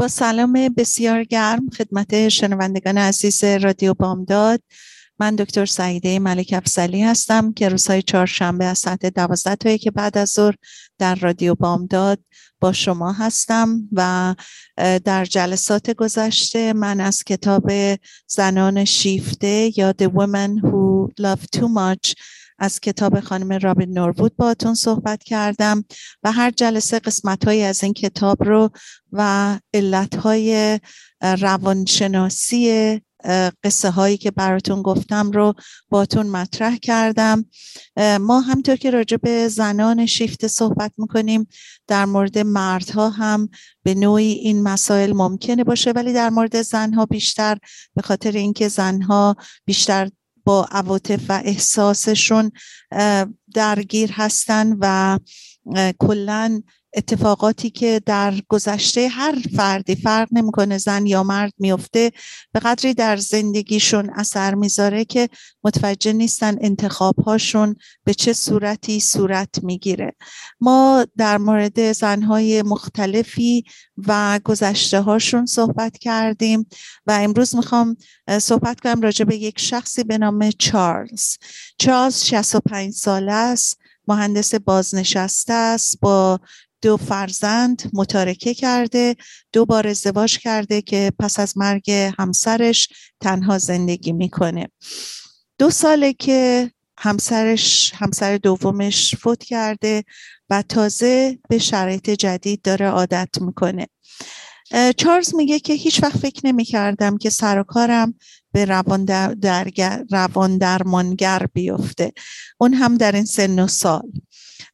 با سلام بسیار گرم خدمت شنوندگان عزیز رادیو بامداد. من دکتر سعیده ملک افزلی هستم که روزهای چهارشنبه از ساعت دوازده تا که بعد از ظهر در رادیو بامداد با شما هستم و در جلسات گذشته من از کتاب زنان شیفته یا The Women Who Love Too Much از کتاب خانم رابین نوربود باتون صحبت کردم و هر جلسه قسمت های از این کتاب رو و علت های روانشناسی قصه هایی که براتون گفتم رو باتون مطرح کردم. ما همطور که راجع به زنان شیفت صحبت می‌کنیم در مورد مردها هم به نوعی این مسائل ممکنه باشه ولی در مورد زنها بیشتر به خاطر اینکه زنها بیشتر با عواطف و احساسشون درگیر هستن و کلا اتفاقاتی که در گذشته هر فردی فرق نمی‌کنه زن یا مرد میفته به قدری در زندگیشون اثر می‌ذاره که متوجه نیستن انتخابهاشون به چه صورتی صورت می‌گیره. ما در مورد زنهای مختلفی و گذشته هاشون صحبت کردیم و امروز می‌خوام صحبت کنم راجع به یک شخصی به نام چارلز. چارلز 65 ساله است مهندس بازنشسته است با دو فرزند متارکه کرده دو بار ازدواج کرده که پس از مرگ همسرش تنها زندگی می‌کنه. دو ساله که همسرش همسر دومش فوت کرده و تازه به شرایط جدید داره عادت می‌کنه. چارلز میگه که هیچ وقت فکر نمی کردم که سر و کارم به روان, در روان درمانگر بیفته. اون هم در این سن و سال.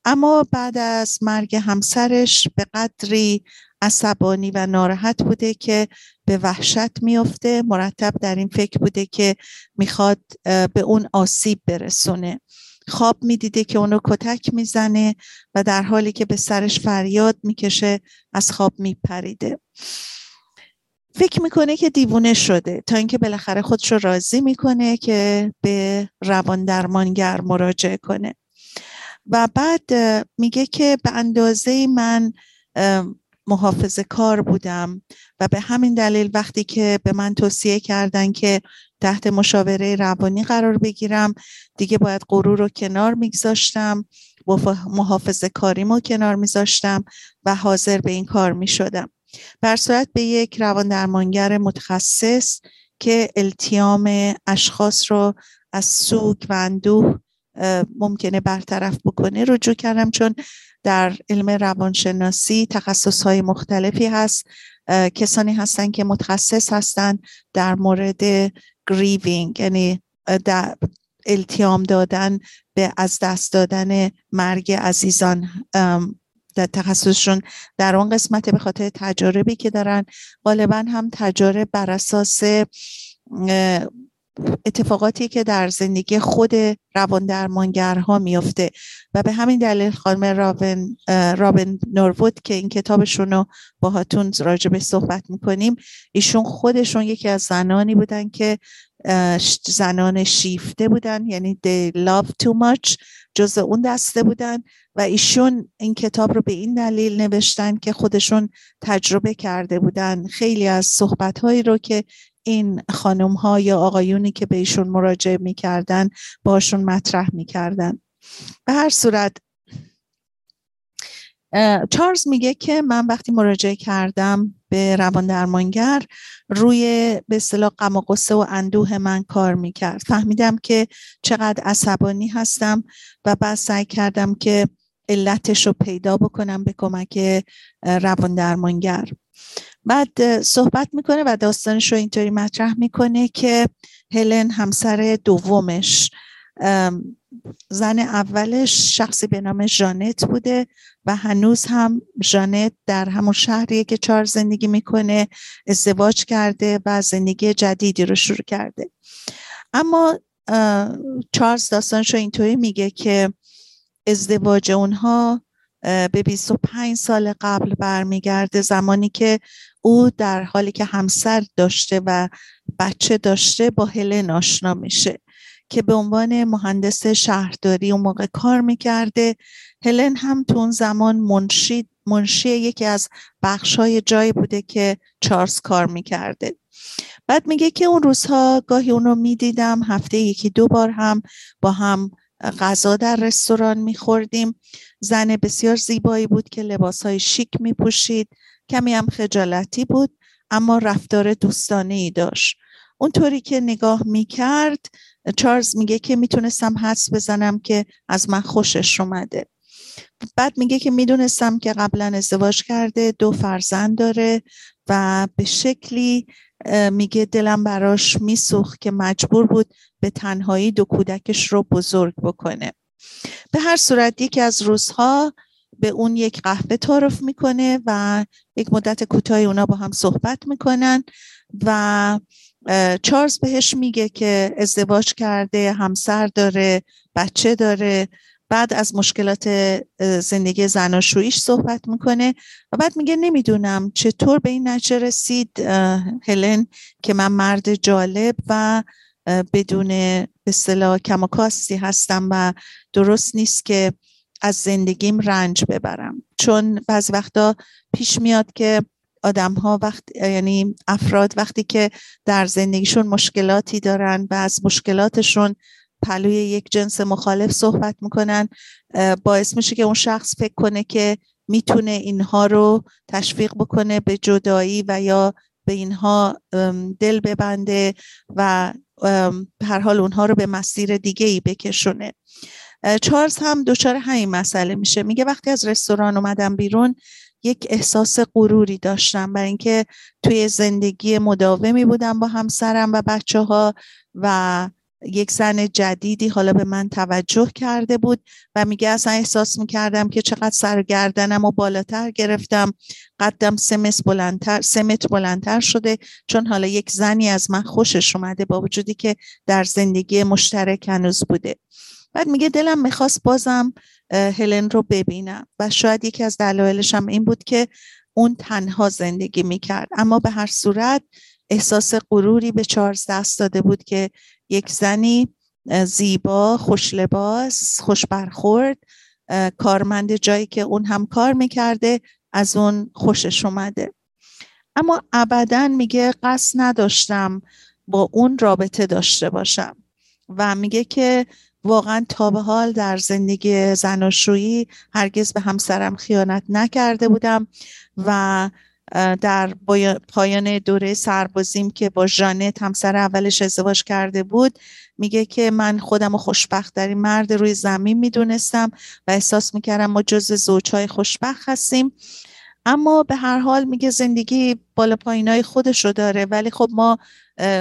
اما بعد از مرگ همسرش به قدری عصبانی و ناراحت بوده که به وحشت میفته مرتب در این فکر بوده که می‌خواد به اون آسیب برسونه. خواب می‌دیده که اونو کتک می‌زنه و در حالی که به سرش فریاد می‌کشه از خواب میپریده. فکر می‌کنه که دیوونه شده تا اینکه بالاخره خودش رو راضی می‌کنه که به روان درمانگر مراجعه کنه. و بعد میگه که به اندازه من محافظه کار بودم و به همین دلیل وقتی که به من توصیه کردن که تحت مشاوره روانی قرار بگیرم دیگه باید غرور رو کنار میگذاشتم محافظه کاریمو کنار میذاشتم و حاضر به این کار می‌شدم. بر صورت به یک روان درمانگر متخصص که التیام اشخاص رو از سوگ و اندوه ممکنه برطرف بکنه رجوع کردم چون در علم روانشناسی تخصص های مختلفی هست. کسانی هستن که متخصص هستن در مورد گریوینگ یعنی التیام دادن به از دست دادن مرگ عزیزان. در تخصصشون در اون قسمت به خاطر تجاربی که دارن غالبا هم تجارب بر اساس اتفاقاتی که در زندگی خود روان درمانگرها میفته و به همین دلیل خانم رابن, رابن نوروود که این کتابشون رو باهاتون راجبه صحبت می‌کنیم ایشون خودشون یکی از زنانی بودن که زنان شیفته بودن یعنی they love too much جز اون دسته بودن و ایشون این کتاب رو به این دلیل نوشتن که خودشون تجربه کرده بودن. خیلی از صحبت هایی رو که این خانم ها یا آقایونی که به ایشون مراجعه می‌کردن باشون مطرح می‌کردن. به هر صورت چارلز میگه که من وقتی مراجعه کردم به روان درمانگر روی به اصطلاح غم و غصه و اندوه من کار می‌کرد. فهمیدم که چقدر عصبانی هستم و بعد سعی کردم که علتش رو پیدا بکنم به کمک روان درمانگر. بعد صحبت می‌کنه و داستانش رو اینطوری مطرح می‌کنه که هلن همسر دومش زن اولش شخصی به نام ژانت بوده و هنوز هم ژانت در همون شهریه که چار زندگی می‌کنه ازدواج کرده و زندگی جدیدی رو شروع کرده. اما چارلز داستانش رو اینطوری میگه که ازدواج اونها به 25 سال قبل برمیگرده. زمانی که او در حالی که همسر داشته و بچه داشته با هلن آشنا میشه که به عنوان مهندس شهرداری اون موقع کار می‌کرده. هلن هم تو اون زمان منشی, منشی یکی از بخش های جایی بوده که چارلز کار می‌کرده. بعد میگه که اون روزها گاهی اونو می‌دیدم هفته یکی دو بار هم با هم غذا در رستوران میخوردیم. زن بسیار زیبایی بود که لباس های شیک میپوشید. کمی هم خجالتی بود اما رفتار دوستانه ای داشت. اونطوری که نگاه می‌کرد چارلز میگه که می‌تونستم حدس بزنم که از من خوشش اومده. بعد میگه که می‌دونستم که قبلا ازدواج کرده دو فرزند داره و به شکلی میگه دلم براش میسوخت که مجبور بود به تنهایی دو کودکش رو بزرگ بکنه. به هر صورت یکی از روزها به اون یک قهوه تعارف می‌کنه و یک مدت کوتاهی اونا با هم صحبت می‌کنن و چارلز بهش میگه که ازدواج کرده همسر داره بچه داره بعد از مشکلات زندگی زناشوییش صحبت می‌کنه و بعد میگه نمی‌دونم چطور به این نتیجه رسید هلن که من مرد جالب و بدون به اصطلاح کماکاستی هستم و درست نیست که از زندگیم رنج ببرم. چون بعض وقتا پیش میاد که آدم ها وقت یعنی افراد وقتی که در زندگیشون مشکلاتی دارن و از مشکلاتشون پلوی یک جنس مخالف صحبت می‌کنن باعث میشه که اون شخص فکر کنه که می‌تونه اینها رو تشویق بکنه به جدایی و یا به اینها دل ببنده و هر حال اونها رو به مسیر دیگه ای بکشونه چارلز هم دچار همین مسئله میشه. میگه وقتی از رستوران اومدم بیرون یک احساس غروری داشتم برای اینکه توی زندگی مداومی بودم با همسرم و بچه ها و یک زن جدیدی حالا به من توجه کرده بود و میگه اصلا احساس می‌کردم که چقدر سرگردنم و بالاتر گرفتم. قدم سمت بلندتر سمت بلندتر شده. چون حالا یک زنی از من خوشش اومده با وجودی که در زندگی مشترک هنوز بوده. بعد میگه دلم می‌خواست بازم هلن رو ببینم و شاید یکی از دلایلش هم این بود که اون تنها زندگی می‌کرد. اما به هر صورت احساس غروری به چارلز دست داده بود که یک زنی زیبا خوش لباس خوش برخورد کارمند جایی که اون هم کار می‌کرده از اون خوشش اومده. اما ابدا میگه قصد نداشتم با اون رابطه داشته باشم و میگه که واقعا تا به حال در زندگی زناشویی هرگز به همسرم خیانت نکرده بودم و در پایان دوره سربازیم که با ژانت همسر اولش ازدواج کرده بود میگه که من خودم و خوشبختترین مرد روی زمین می‌دونستم و احساس می‌کردم ما جز زوجهای خوشبخت هستیم. اما به هر حال میگه زندگی بالا پایینای خودش رو داره ولی خب ما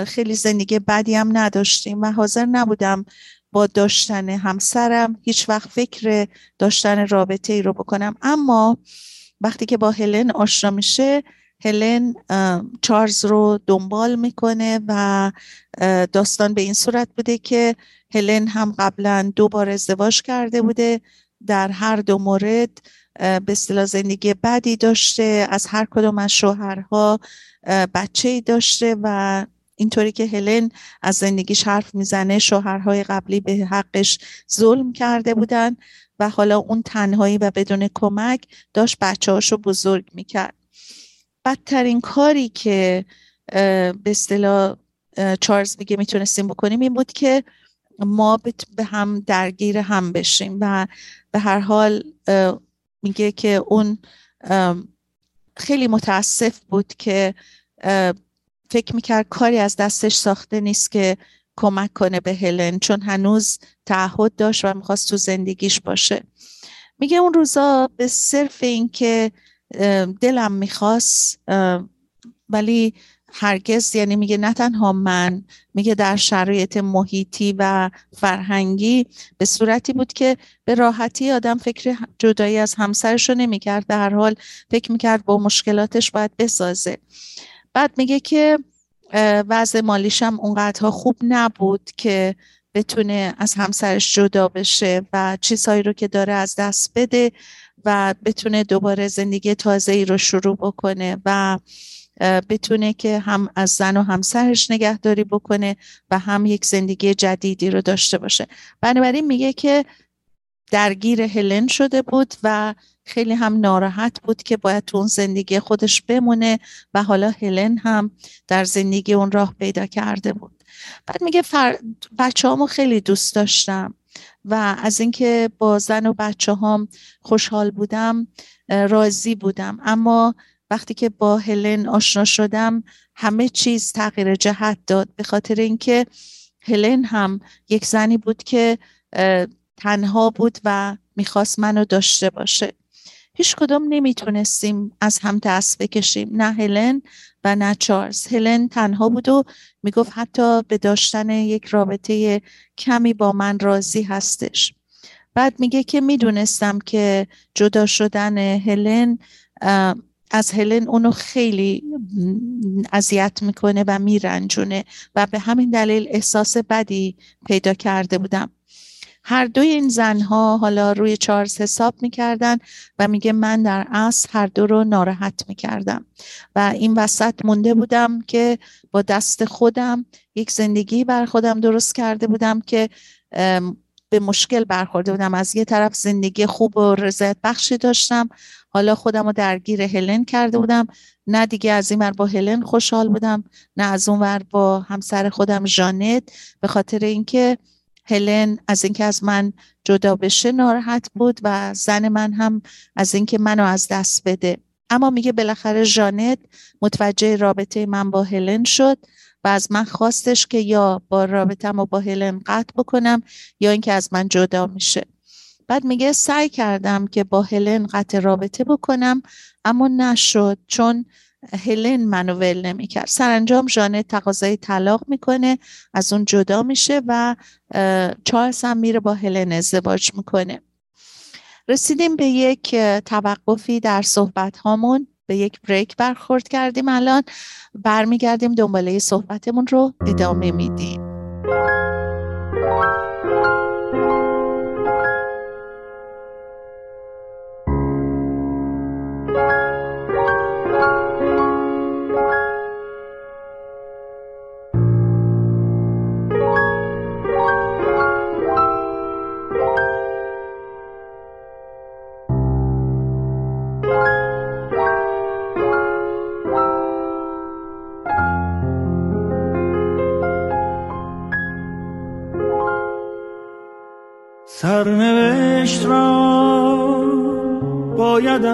خیلی زندگی بدی هم نداشتیم و حاضر نبودم با داشتن همسرم هیچ وقت فکر داشتن رابطه ای رو بکنم. اما وقتی که با هلن آشنا میشه هلن چارلز رو دنبال می‌کنه و داستان به این صورت بوده که هلن هم قبلا دو بار ازدواج کرده بوده در هر دو مورد به اصطلاح زندگی بدی داشته از هر کدوم از شوهرها بچه ای داشته و اینطوری که هلن از زندگیش حرف می‌زنه شوهرهای قبلی به حقش ظلم کرده بودن. و حالا اون تنهایی و بدون کمک داشت بچه هاشو بزرگ می‌کرد. بدترین کاری که به اصطلاح چارلز میگه می‌تونستیم بکنیم این بود که ما به هم درگیر هم بشیم و به هر حال میگه که اون خیلی متاسف بود که فکر می‌کرد کاری از دستش ساخته نیست که کمک کنه به هلن چون هنوز تعهد داشت و می‌خواست تو زندگیش باشه. میگه اون روزا به صرف اینکه دلم می‌خواست ولی هرگز یعنی میگه نه تنها من میگه در شرایط محیطی و فرهنگی به صورتی بود که به راحتی آدم فکر جدایی از همسرش رو نمی‌کرد. به هر حال فکر می‌کرد با مشکلاتش باید بسازه. بعد میگه که وضع مالیشم اونقدرها خوب نبود که بتونه از همسرش جدا بشه و چیزهایی رو که داره از دست بده و بتونه دوباره زندگی تازه ای رو شروع بکنه و بتونه که هم از زن و همسرش نگهداری بکنه و هم یک زندگی جدیدی رو داشته باشه. بنابراین میگه که درگیر هلن شده بود و خیلی هم ناراحت بود که باید تو اون زندگی خودش بمونه و حالا هلن هم در زندگی اون راه پیدا کرده بود. بعد میگه فر... بچه هامو خیلی دوست داشتم و از اینکه با زن و بچه هام خوشحال بودم راضی بودم. اما وقتی که با هلن آشنا شدم همه چیز تغییر جهت داد. به خاطر اینکه هلن هم یک زنی بود که تنها بود و می‌خواست منو داشته باشه. هیچ کدوم نمی‌تونستیم از هم دست بکشیم. نه هلن و نه چارلز. هلن تنها بود و می‌گفت حتی به داشتن یک رابطه کمی با من راضی هستش. بعد میگه که می‌دونستم که جدا شدن هلن از هلن اونو خیلی اذیت می‌کنه و میرنجونه و به همین دلیل احساس بدی پیدا کرده بودم. هر دوی این زنها حالا روی چارلز حساب می‌کردن و میگه من در اصل هر دو رو ناراحت می‌کردم. و این وسط مونده بودم که با دست خودم یک زندگی بر خودم درست کرده بودم که به مشکل برخورده بودم. از یه طرف زندگی خوب و رضایت بخشی داشتم. حالا خودم رو درگیر هلن کرده بودم. نه دیگه از این ور با هلن خوشحال بودم نه از اون ور با همسر خودم جانت به خاطر اینکه هلن از اینکه از من جدا بشه ناراحت بود و زن من هم از اینکه منو از دست بده. اما میگه بالاخره جانت متوجه رابطه من با هلن شد و از من خواستش که یا با رابطم و با هلن قطع بکنم یا اینکه از من جدا میشه. بعد میگه سعی کردم که با هلن قطع رابطه بکنم اما نشد چون هلن منو ول نمی‌کرد. سرانجام ژانه تقاضای طلاق می‌کنه از اون جدا میشه و چارلز هم میره با هلن ازدواج می‌کنه. رسیدیم به یک توقفی در صحبت هامون به یک بریک برخورد کردیم الان. برمیگردیم دنباله صحبتمون رو ادامه میدیم.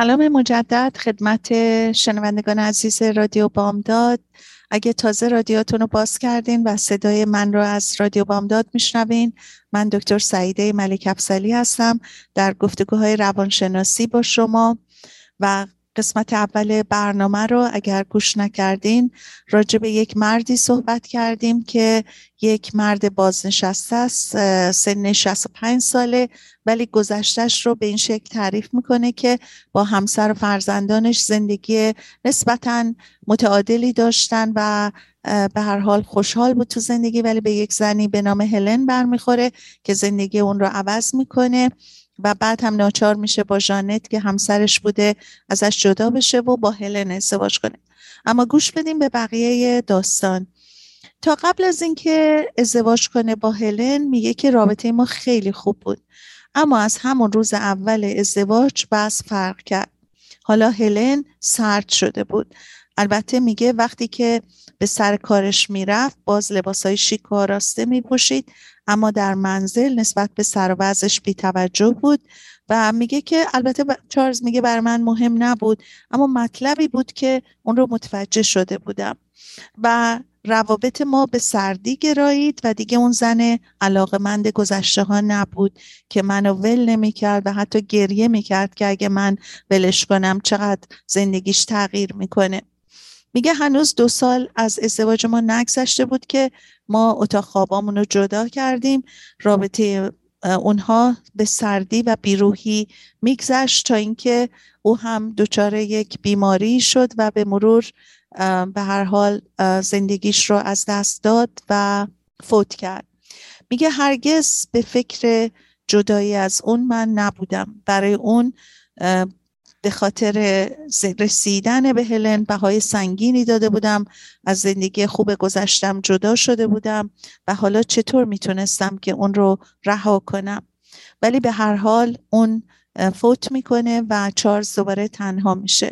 سلام مجدد خدمت شنوندگان عزیز رادیو بامداد. اگه تازه رادیاتون رو باز کردین و صدای من رو از رادیو بامداد میشنوین من دکتر سعیده ملک افسلی هستم در گفتگوهای روانشناسی با شما و قسمت اول برنامه رو اگر گوش نکردین راجع به یک مردی صحبت کردیم که یک مرد بازنشسته است سن 65 ساله ولی گذشتش رو به این شکل تعریف می‌کنه که با همسر و فرزندانش زندگی نسبتا متعادلی داشتن و به هر حال خوشحال بود تو زندگی ولی به یک زنی به نام هلن برمیخوره که زندگی اون رو عوض می‌کنه. و بعد هم ناچار میشه با جانت که همسرش بوده ازش جدا بشه و با هلن ازدواج کنه. اما گوش بدیم به بقیه داستان. تا قبل از اینکه ازدواج کنه با هلن میگه که رابطه ما خیلی خوب بود. اما از همون روز اول ازدواج بس فرق کرد. حالا هلن سرد شده بود. البته میگه وقتی که به سر کارش می‌رفت باز لباسای شیک و آراسته میپوشید اما در منزل نسبت به سر و بیتوجه بود و میگه که البته چارلز میگه بر من مهم نبود اما مطلبی بود که اون رو متوجه شده بودم و روابط ما به سردی گرایید و دیگه اون زن علاقمند گذشته ها نبود که منو ول نمی‌کرد و حتی گریه می‌کرد که اگه من ولش کنم چقدر زندگیش تغییر می‌کنه. میگه هنوز دو سال از ازدواج ما نگذشته بود که ما اتاق خوابامون رو جدا کردیم. رابطه اونها به سردی و بیروحی میگذشت تا اینکه او هم دچار یک بیماری شد و به مرور به هر حال زندگیش رو از دست داد و فوت کرد. میگه هرگز به فکر جدایی از اون من نبودم. برای اون به خاطر رسیدن به هلن بهای سنگینی داده بودم از زندگی خوب گذشتم جدا شده بودم و حالا چطور می‌تونستم که اون رو رها کنم؟ ولی به هر حال اون فوت می‌کنه و چارلز دوباره تنها میشه.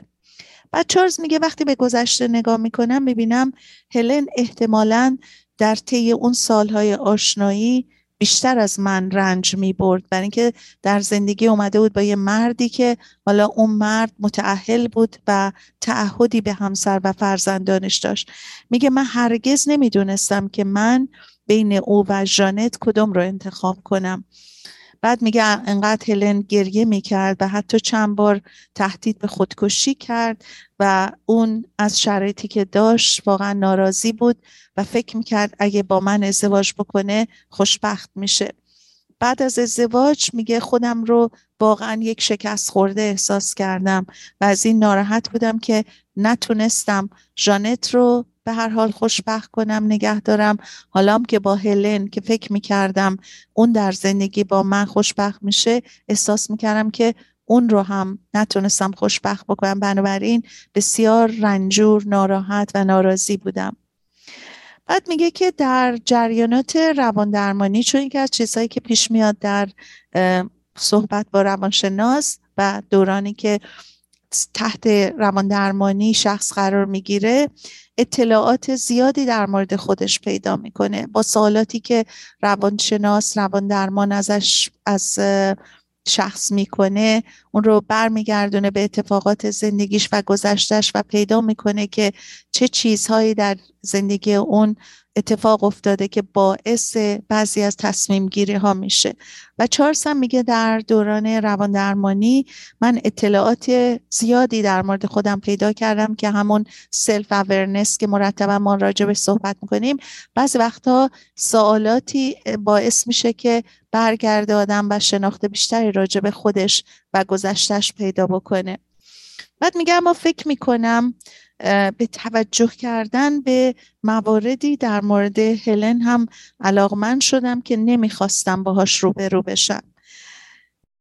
بعد چارلز میگه وقتی به گذشته نگاه می‌کنم می‌بینم هلن احتمالا در طی اون سالهای آشنایی بیشتر از من رنج می برد برای اینکه در زندگی اومده بود با یه مردی که حالا اون مرد متعهل بود و تعهدی به همسر و فرزندانش داشت. میگه من هرگز نمی‌دونستم که من بین او و جانت کدوم رو انتخاب کنم. بعد میگه انقدر هلن گریه می‌کرد و حتی چند بار تهدید به خودکشی کرد و اون از شرایطی که داشت واقعا ناراضی بود و فکر می‌کرد اگه با من ازدواج بکنه خوشبخت میشه. بعد از ازدواج میگه خودم رو واقعا یک شکست خورده احساس کردم و از این ناراحت بودم که نتونستم جانت رو به هر حال خوشبخت کنم نگه دارم. حالام که با هلن که فکر می‌کردم اون در زندگی با من خوشبخت میشه احساس می‌کردم که اون رو هم نتونستم خوشبخت بکنم. بنابراین بسیار رنجور ناراحت و ناراضی بودم. بعد میگه که در جریانات روان درمانی چون یکی از چیزهایی که پیش میاد در صحبت با روانشناس و دورانی که تحت روان درمانی شخص قرار می‌گیره اطلاعات زیادی در مورد خودش پیدا می‌کنه. با سوالاتی که روانشناس روان درمان ازش از شخص می‌کنه اون رو برمیگردونه به اتفاقات زندگیش و گذشتش و پیدا می‌کنه که چه چیزهایی در زندگی اون اتفاق افتاده که باعث بعضی از تصمیم گیری ها میشه. و چارلز هم میگه در دوران روان درمانی من اطلاعات زیادی در مورد خودم پیدا کردم که همون self-awareness که مرتبا ما راجع به صحبت می‌کنیم. بعضی وقتها سوالاتی باعث میشه که برگرده آدم و شناخت بیشتری راجع به خودش و گذشتش پیدا بکنه. بعد میگه اما فکر می‌کنم به توجه کردن به مواردی در مورد هلن هم علاقمند شدم که نمی‌خواستم باهاش روبرو بشم.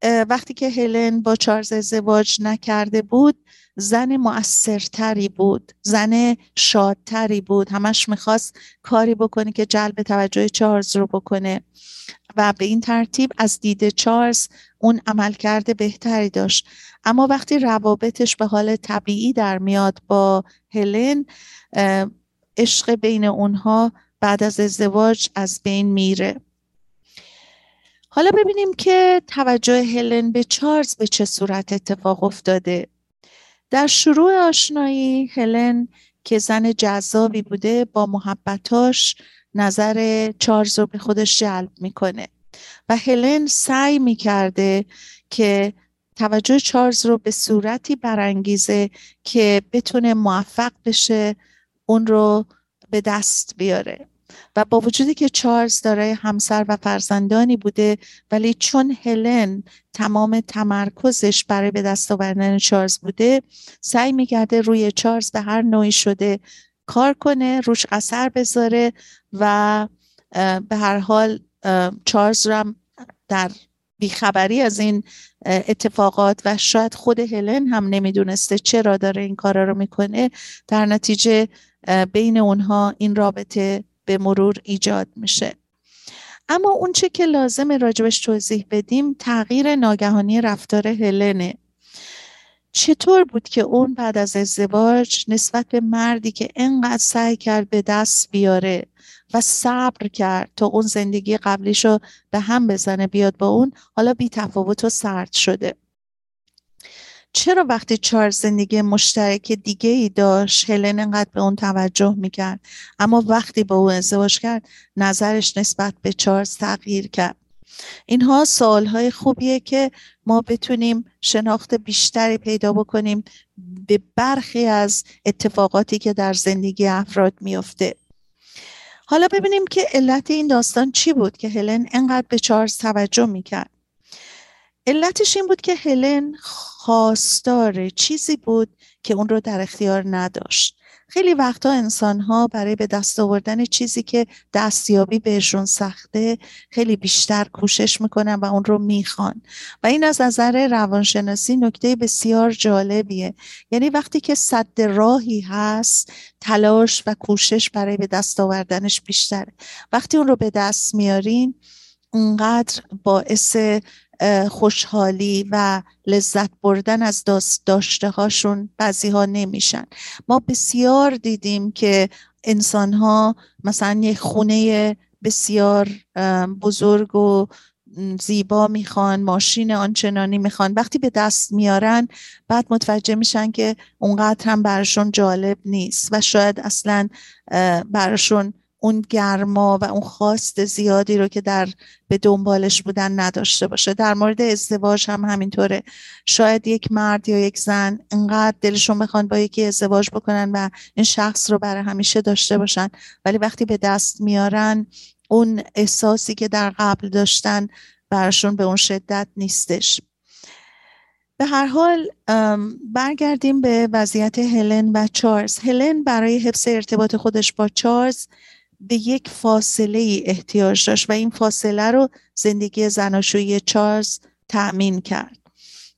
وقتی که هلن با چارلز ازدواج نکرده بود زن مؤثرتری بود زن شادتری بود. همش می‌خواست کاری بکنه که جلب توجه چارلز رو بکنه. و به این ترتیب از دید چارلز اون عملکرد بهتری داشت. اما وقتی روابطش به حال طبیعی در میاد با هلن عشق بین اونها بعد از ازدواج از بین میره. حالا ببینیم که توجه هلن به چارلز به چه صورت اتفاق افتاده. در شروع آشنایی هلن که زن جذابی بوده با محبتاش نظر چارلز رو به خودش جلب می‌کنه. و هلن سعی می‌کرده که توجه چارلز رو به صورتی برانگیزه که بتونه موفق بشه اون رو به دست بیاره. و با وجودی که چارلز دارای همسر و فرزندانی بوده ولی چون هلن تمام تمرکزش برای به دست آوردن چارلز بوده سعی می‌کرده روی چارلز به هر نوعی شده کار کنه روش اثر بذاره و به هر حال چارلز رو در بیخبری از این اتفاقات و شاید خود هلن هم نمی‌دونسته چرا داره این کارا رو می‌کنه در نتیجه بین اونها این رابطه به مرور ایجاد میشه. اما اون چه که لازم راجبش توضیح بدیم تغییر ناگهانی رفتار هلنه. چطور بود که اون بعد از ازدواج نسبت به مردی که انقدر سعی کرد به دست بیاره و صبر کرد تا اون زندگی قبلیشو به هم بزنه بیاد با اون حالا بی تفاوت و سرد شده. چرا وقتی چارلز زندگی مشترک دیگه ای داشت هلن انقدر به اون توجه می‌کرد؟ اما وقتی با او ازدواج کرد نظرش نسبت به چارلز تغییر کرد. اینها سوالهای خوبیه که ما بتونیم شناخت بیشتری پیدا بکنیم به برخی از اتفاقاتی که در زندگی افراد میفته حالا ببینیم که علت این داستان چی بود که هلن انقدر به چارلز توجه می‌کرد. علتش این بود که هلن خواستار چیزی بود که اون رو در اختیار نداشت. خیلی وقتا انسان ها برای به دست آوردن چیزی که دستیابی بهشون سخته خیلی بیشتر کوشش می‌کنن و اون رو می‌خوان. و این از نظر روانشناسی نکته بسیار جالبیه. یعنی وقتی که صد راهی هست تلاش و کوشش برای به دست آوردنش بیشتره. وقتی اون رو به دست میارین اونقدر باعث خوشحالی و لذت بردن از داشته هاشون بعضی ها نمیشن. ما بسیار دیدیم که انسان ها مثلا یک خونه بسیار بزرگ و زیبا می‌خوان ماشین آنچنانی می‌خوان. وقتی به دست میارن بعد متوجه میشن که اونقدر هم برشون جالب نیست و شاید اصلا برشون اون گرما و اون خواست زیادی رو که در به دنبالش بودن نداشته باشه. در مورد ازدواج هم همینطوره. شاید یک مرد یا یک زن انقدر دلشون بخوان با یکی ازدواج بکنن و این شخص رو برای همیشه داشته باشن. ولی وقتی به دست میارن اون احساسی که در قبل داشتن براشون به اون شدت نیستش. به هر حال برگردیم به وضعیت هلن و چارلز. هلن برای حفظ ارتباط خودش با چارلز به یک فاصله ای احتیاج داشت و این فاصله رو زندگی زناشویی چارلز تأمین کرد.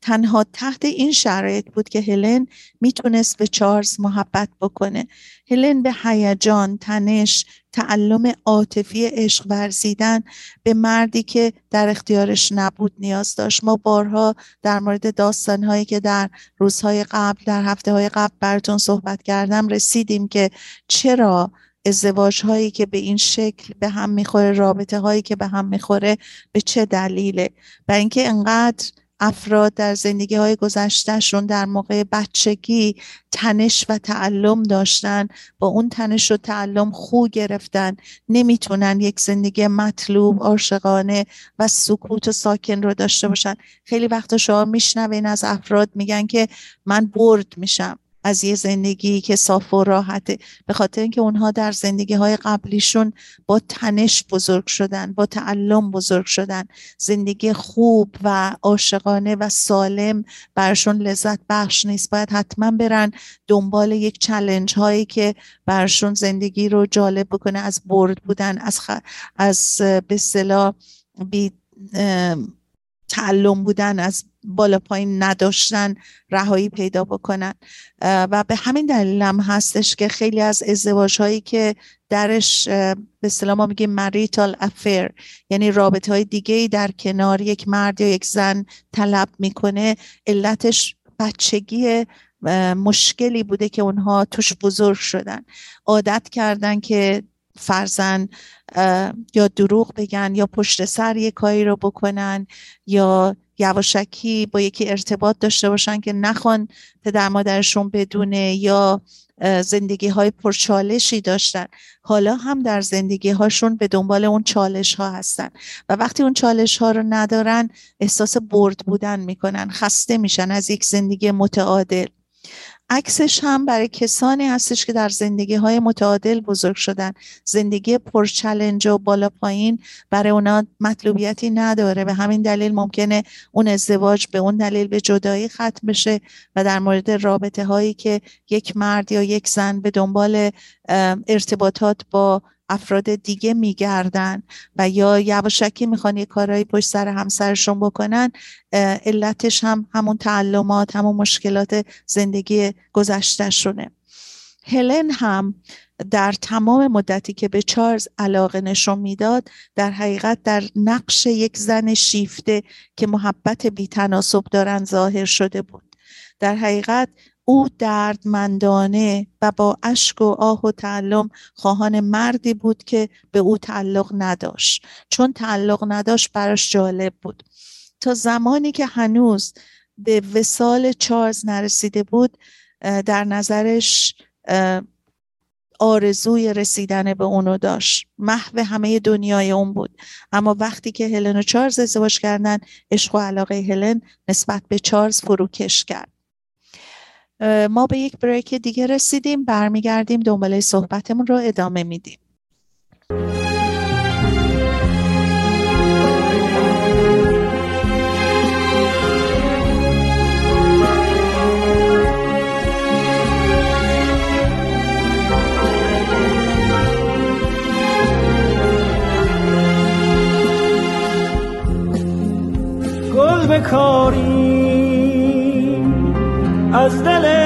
تنها تحت این شرایط بود که هلن می‌تونست به چارلز محبت بکنه. هلن به هیجان تنش تعلم عاطفی عشق ورزیدن به مردی که در اختیارش نبود نیاز داشت. ما بارها در مورد داستانهایی که در روزهای قبل در هفته های قبل براتون صحبت کردم رسیدیم که چرا ازدواج هایی که به این شکل به هم می‌خوره رابطه هایی که به هم می‌خوره به چه دلیله؟ و اینکه انقدر افراد در زندگی های گذشتهشون در موقع بچگی تنش و تعلم داشتن با اون تنش و تعلم خو گرفتن نمی‌تونن یک زندگی مطلوب عاشقانه و سکوت و ساکن رو داشته باشن. خیلی وقتا شما میشنوین از افراد میگن که من برد میشم. از یه زندگی که صاف و راحته. به خاطر اینکه اونها در زندگی های قبلیشون با تنش بزرگ شدن با تعلم بزرگ شدن. زندگی خوب و عاشقانه و سالم برشون لذت بخش نیست. باید حتما برن دنبال یک چلنج هایی که برشون زندگی رو جالب بکنه. از برد بودن از, خ... از به صلاح بی تعلم بودن از بالا پایین نداشتن رهایی پیدا بکنن. و به همین دلیل هم هستش که خیلی از ازدواج هایی که درش به سلام ما میگیم مریتال افیر یعنی رابطه های دیگه در کنار یک مرد یا یک زن طلب می‌کنه علتش بچگی مشکلی بوده که اونها توش بزرگ شدن. عادت کردن که فرزن یا دروغ بگن یا پشت سر یک کاری رو بکنن یا یواشکی با یکی ارتباط داشته باشن که نخوان پدر مادرشون بدونه یا زندگی های پرچالشی داشتن. حالا هم در زندگی هاشون به دنبال اون چالش ها هستن و وقتی اون چالش ها رو ندارن احساس برد بودن می‌کنن خسته میشن از یک زندگی متعادل. عکسش هم برای کسانی هستش که در زندگی های متعادل بزرگ شدن. زندگی پرچلنج و بالا پایین برای اونا مطلوبیتی نداره. به همین دلیل ممکنه اون ازدواج به اون دلیل به جدایی ختم بشه و در مورد رابطه هایی که یک مرد یا یک زن به دنبال ارتباطات با افراد دیگه میگردن و یا یواشکی می‌خوان یه کارهایی پشت سر همسرشون بکنن علتش هم همون تعلمات همون مشکلات زندگی گذشتهشونه. هلن هم در تمام مدتی که به چارلز علاقه نشون می‌داد در حقیقت در نقش یک زن شیفته که محبت بیتناسب دارن ظاهر شده بود. در حقیقت او دردمندانه و با اشک و آه و تعلم خواهان مردی بود که به او تعلق نداشت. چون تعلق نداشت براش جالب بود. تا زمانی که هنوز به وسال چارلز نرسیده بود در نظرش آرزوی رسیدن به اونو داشت. محو همه دنیای اون بود. اما وقتی که هلن و چارلز ازدواج کردن عشق و علاقه هلن نسبت به چارلز فروکش کرد. ما به یک بریک دیگه رسیدیم برمیگردیم دنباله صحبتمون رو ادامه میدیم. گل بکاری از دل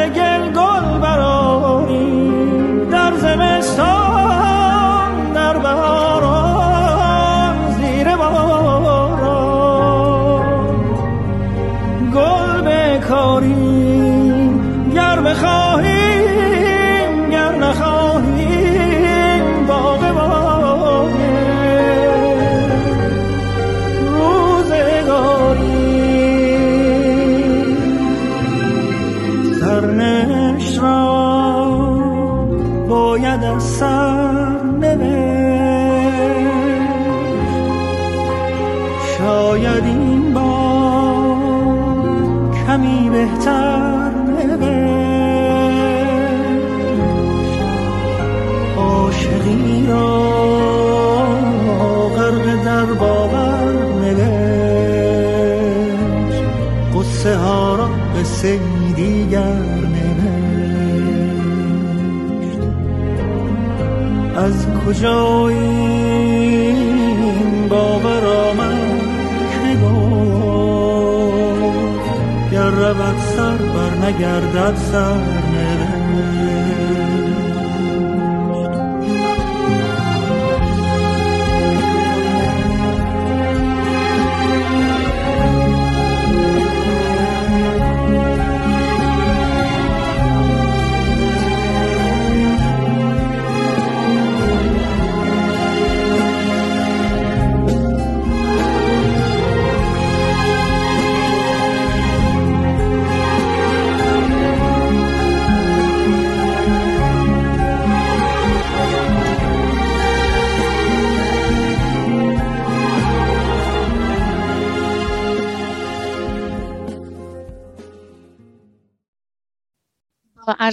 نگردد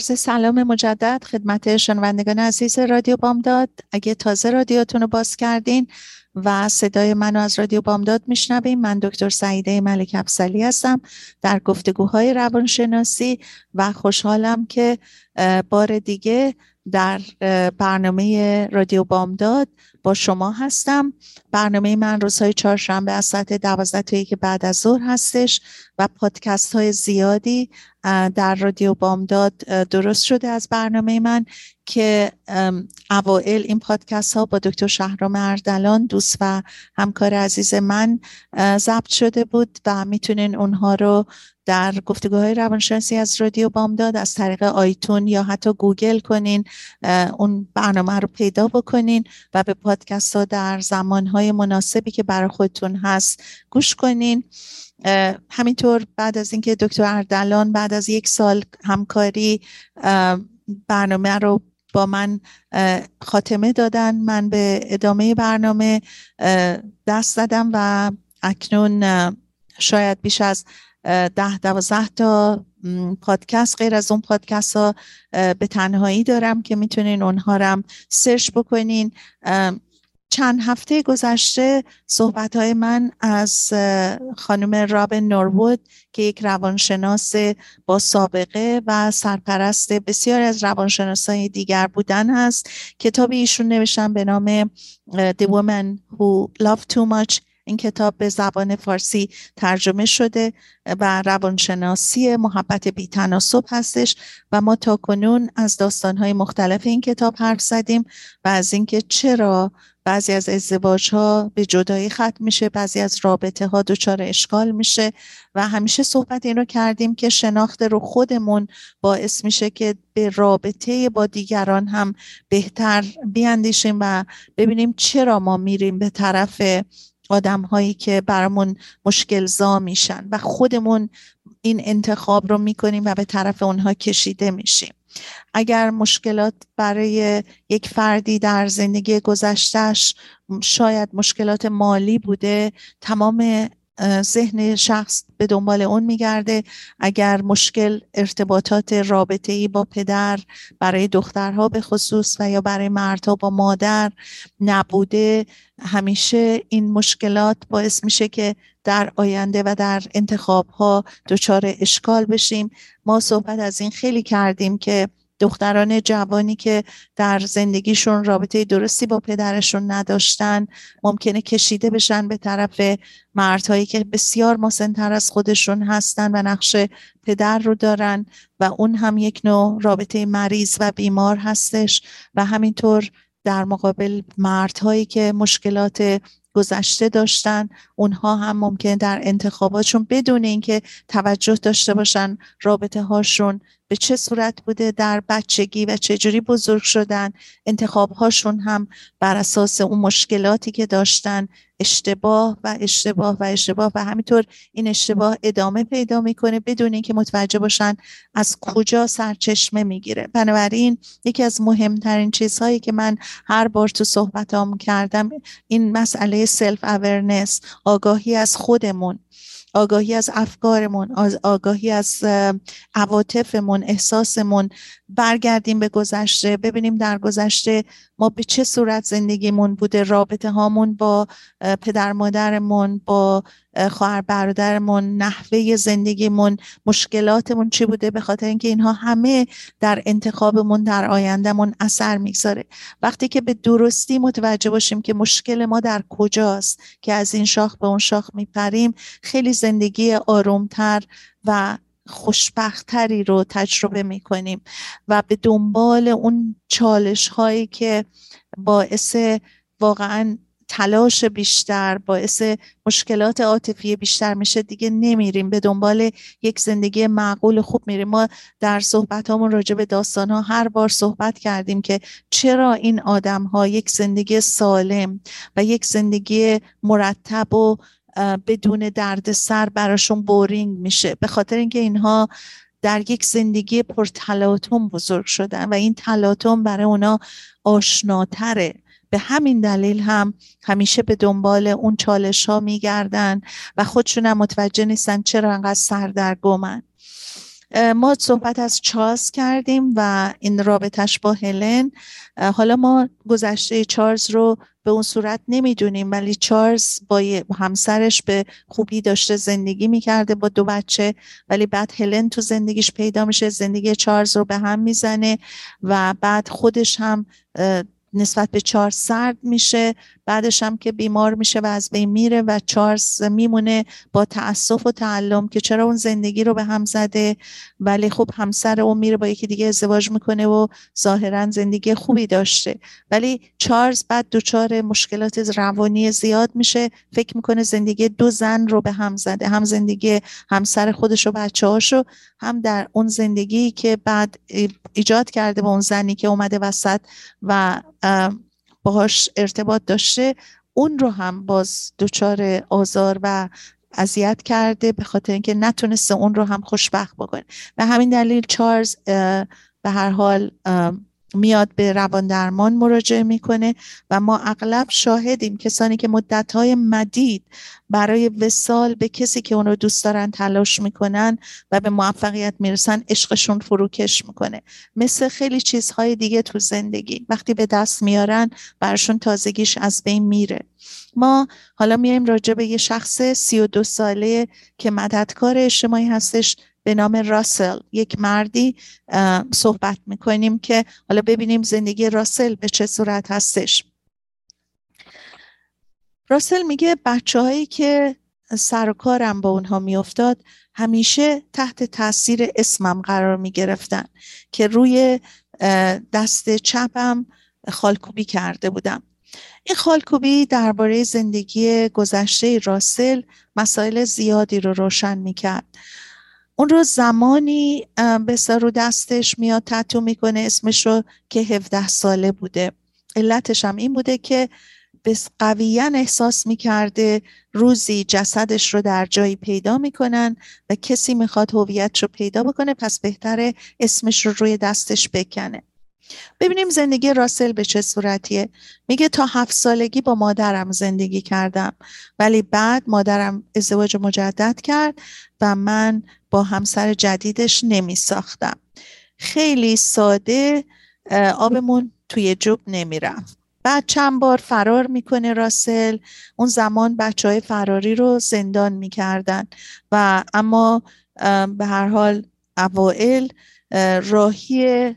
عرض سلام مجدد خدمت شنوندگان عزیز رادیو بامداد. اگه تازه رادیوتون رو باز کردین و صدای منو از رادیو بامداد میشنویم من دکتر سعیده ملک افسلی هستم در گفتگوهای روانشناسی و خوشحالم که بار دیگه در برنامه رادیو بامداد با شما هستم. برنامه من روزهای چهارشنبه از ساعت دوازده تا یک بعد از ظهر هستش و پادکست های زیادی در رادیو بامداد درست شده از برنامه من که اوائل این پادکست ها با دکتر شهرام اردلان دوست و همکار عزیز من ضبط شده بود و می‌تونین اونها رو در گفتگوهای روانشناسی از رادیو بامداد از طریق آیتون یا حتی گوگل کنین اون برنامه رو پیدا بکنین و به پادکست ها در زمان های مناسبی که برای خودتون هست گوش کنین. همینطور بعد از اینکه دکتر اردلان بعد از یک سال همکاری برنامه رو با من خاتمه دادن. من به ادامه برنامه دست زدم و اکنون شاید بیش از ده دوازده تا پادکست غیر از اون پادکست ها به تنهایی دارم که می‌تونین اونها رو سرچ بکنین. چند هفته گذشته صحبت های من از خانم رابن نوروود که یک روانشناس با سابقه و سرپرست بسیار از های دیگر بودن هست. کتابی ایشون نوشتن به نام The Woman Who Love Too Much این کتاب به زبان فارسی ترجمه شده و روانشناسی محبت بیتناسب هستش و ما تا کنون از داستانهای مختلف این کتاب حرف زدیم و از اینکه چرا بعضی از ازدواج ها به جدایی ختم میشه بعضی از رابطه ها دچار اشکال میشه و همیشه صحبت این رو کردیم که شناخت رو خودمون باعث میشه که به رابطه با دیگران هم بهتر بیاندیشیم و ببینیم چرا ما میریم به طرف آدم هایی که برامون مشکل زا میشن و خودمون این انتخاب رو می‌کنیم و به طرف اونها کشیده میشیم. اگر مشکلات برای یک فردی در زندگی گذشتهش شاید مشکلات مالی بوده تمام ذهن شخص به دنبال اون میگرده. اگر مشکل ارتباطات رابطه ای با پدر برای دخترها به خصوص و یا برای مردها با مادر نبوده همیشه این مشکلات باعث میشه که در آینده و در انتخاب ها دچار اشکال بشیم. ما صحبت از این خیلی کردیم که دختران جوانی که در زندگیشون رابطه درستی با پدرشون نداشتن ممکنه کشیده بشن به طرف مردهایی که بسیار مسنتر از خودشون هستن و نقش پدر رو دارن و اون هم یک نوع رابطه مریض و بیمار هستش و همینطور در مقابل مردهایی که مشکلات گذشته داشتن اونها هم ممکن در انتخاباتشون بدون اینکه توجه داشته باشن رابطه هاشون به چه صورت بوده در بچگی و چجوری بزرگ شدن انتخاب هاشون هم بر اساس اون مشکلاتی که داشتن اشتباه و اشتباه و اشتباه و همینطور این اشتباه ادامه پیدا می‌کنه بدون اینکه متوجه باشن از کجا سرچشمه می‌گیره. بنابراین یکی از مهمترین چیزهایی که من هر بار تو صحبتام کردم این مسئله self-awareness آگاهی از خودمون. آگاهی از افکارمون آگاهی از عواطفمون احساسمون برگردیم به گذشته ببینیم در گذشته ما به چه صورت زندگیمون بوده رابطه هامون با پدر مادرمون با خواهر برادرمون نحوه زندگیمون مشکلاتمون چی بوده به خاطر اینکه اینها همه در انتخابمون در آیندهمون اثر می‌گذاره. وقتی که به درستی متوجه باشیم که مشکل ما در کجاست که از این شاخ به اون شاخ میپریم خیلی زندگی آرومتر و خوشبختتری رو تجربه می‌کنیم و به دنبال اون چالش هایی که باعث واقعا تلاش بیشتر باعث مشکلات عاطفی بیشتر میشه. دیگه نمیریم به دنبال یک زندگی معقول خوب میریم. ما در صحبت هامون راجع به داستان ها هر بار صحبت کردیم که چرا این آدم ها یک زندگی سالم و یک زندگی مرتب و بدون درد سر براشون بورینگ میشه. به خاطر اینکه اینها در یک زندگی پرتلاطم بزرگ شدن و این تلاطم برای اونا آشناتره. به همین دلیل هم همیشه به دنبال اون چالش ها میگردن و خودشون هم متوجه نیستن چرا انقدر سردرگمن. ما صحبت از چارلز کردیم و این رابطش با هلن. حالا ما گذشته چارلز رو به اون صورت نمی‌دونیم ولی چارلز با همسرش به خوبی داشته زندگی می‌کرده با دو بچه ولی بعد هلن تو زندگیش پیدا میشه زندگی چارلز رو به هم می‌زنه و بعد خودش هم نسبت به چارلز سرد میشه. بعدش هم که بیمار میشه و از بین میره و چارلز میمونه با تاسف و تعلم که چرا اون زندگی رو به هم زده ولی خب همسر اون میره با یکی دیگه ازدواج می‌کنه و ظاهرا زندگی خوبی داشته. ولی چارلز بعد دچار مشکلات روانی زیاد میشه. فکر می‌کنه زندگی دو زن رو به هم زده هم زندگی همسر خودش و بچه هاشو هم در اون زندگی که بعد ایجاد کرده با اون زنی که اومده وسط و باهاش ارتباط داشته اون رو هم باز دچار آزار و اذیت کرده به خاطر اینکه نتونسته اون رو هم خوشبخت بکنه. و همین دلیل چارلز به هر حال میاد به روان درمان مراجعه می‌کنه و ما اغلب شاهدیم کسانی که مدتهای مدید برای وسال به کسی که اون رو دوست دارن تلاش می‌کنن و به موفقیت می‌رسن عشقشون فروکش می‌کنه. مثل خیلی چیزهای دیگه تو زندگی. وقتی به دست میارن برشون تازگیش از بین میره. ما حالا میایم راجع به یه شخص سی و دو ساله که مددکار اجتماعی هستش. به نام راسل. یک مردی صحبت می‌کنیم که حالا ببینیم زندگی راسل به چه صورت هستش. راسل میگه بچه هایی که سر و کارم با اونها میافتاد همیشه تحت تاثیر اسمم قرار می گرفتن که روی دست چپم خالکوبی کرده بودم. این خالکوبی درباره زندگی گذشته راسل مسائل زیادی رو روشن می‌کرد. اون رو زمانی به سر دستش میاد تتو می‌کنه اسمش رو که 17 ساله بوده. علتش هم این بوده که بس قویا احساس می‌کرده روزی جسدش رو در جایی پیدا می‌کنن و کسی می‌خواد هویت رو پیدا بکنه پس بهتره اسمش رو روی دستش بکنه. ببینیم زندگی راسل به چه صورتیه. میگه تا هفت سالگی با مادرم زندگی کردم ولی بعد مادرم ازدواج مجدد کرد و من با همسر جدیدش نمی ساختم خیلی ساده آبمون توی جوب نمی‌رفت. بعد چند بار فرار می‌کنه راسل. اون زمان بچه های فراری رو زندان می‌کردن. و اما به هر حال اوائل راهی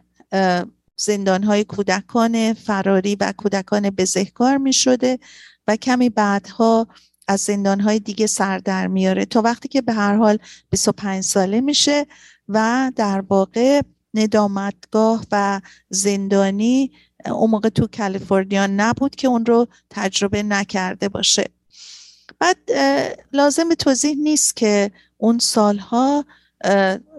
زندان های کودکان فراری و کودکان بزهکار می شده و کمی بعدها از زندان های دیگه سر در میاره. تا وقتی که به هر حال 25 ساله میشه و در واقع ندامتگاه و زندانی اون موقع تو کالیفرنیا نبود که اون رو تجربه نکرده باشه. بعد لازم توضیح نیست که اون سالها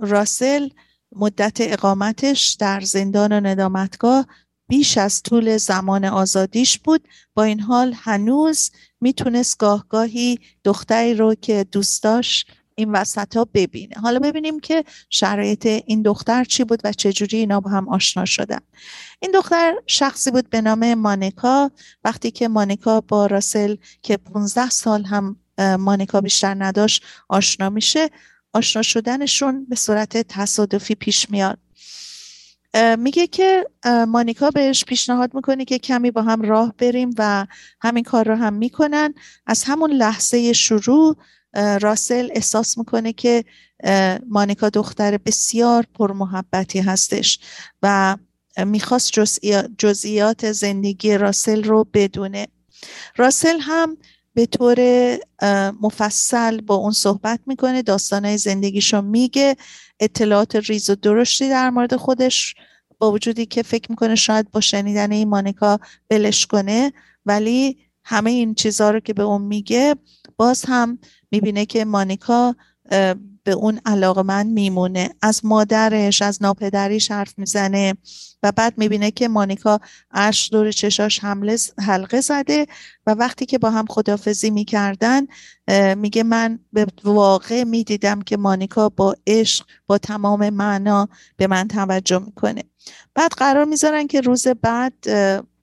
راسل مدت اقامتش در زندان و ندامتگاه بیش از طول زمان آزادیش بود. با این حال هنوز می‌تونست گاهگاهی دختری رو که دوست داشت این وسط ها ببینه. حالا ببینیم که شرایط این دختر چی بود و چجوری اینا با هم آشنا شدن. این دختر شخصی بود به نام مانیکا. وقتی که مانیکا با راسل که 15 سال هم مانیکا بیشتر نداشت آشنا میشه آشنا شدنشون به صورت تصادفی پیش میاد. میگه که مانیکا بهش پیشنهاد می‌کنه که کمی با هم راه بریم و همین کار رو هم می‌کنن. از همون لحظه شروع راسل احساس می‌کنه که مانیکا دختر بسیار پرمحبتی هستش و می‌خواست جزئیات زندگی راسل رو بدونه. راسل هم به طور مفصل با اون صحبت می‌کنه داستانهای زندگیشو میگه اطلاعات ریز و درشتی در مورد خودش با وجودی که فکر می‌کنه شاید با شنیدن این مانیکا بلش کنه ولی همه این چیزها رو که به اون میگه باز هم می‌بینه که مانیکا به اون علاقه میمونه. از مادرش از ناپدریش حرف می‌زنه و بعد می‌بینه که مانیکا عرش دور چشاش حمله حلقه زده و وقتی که با هم خدافزی می‌کردن میگه من به واقع می‌دیدم که مانیکا با عشق با تمام معنا به من توجه می‌کنه. بعد قرار می‌ذارن که روز بعد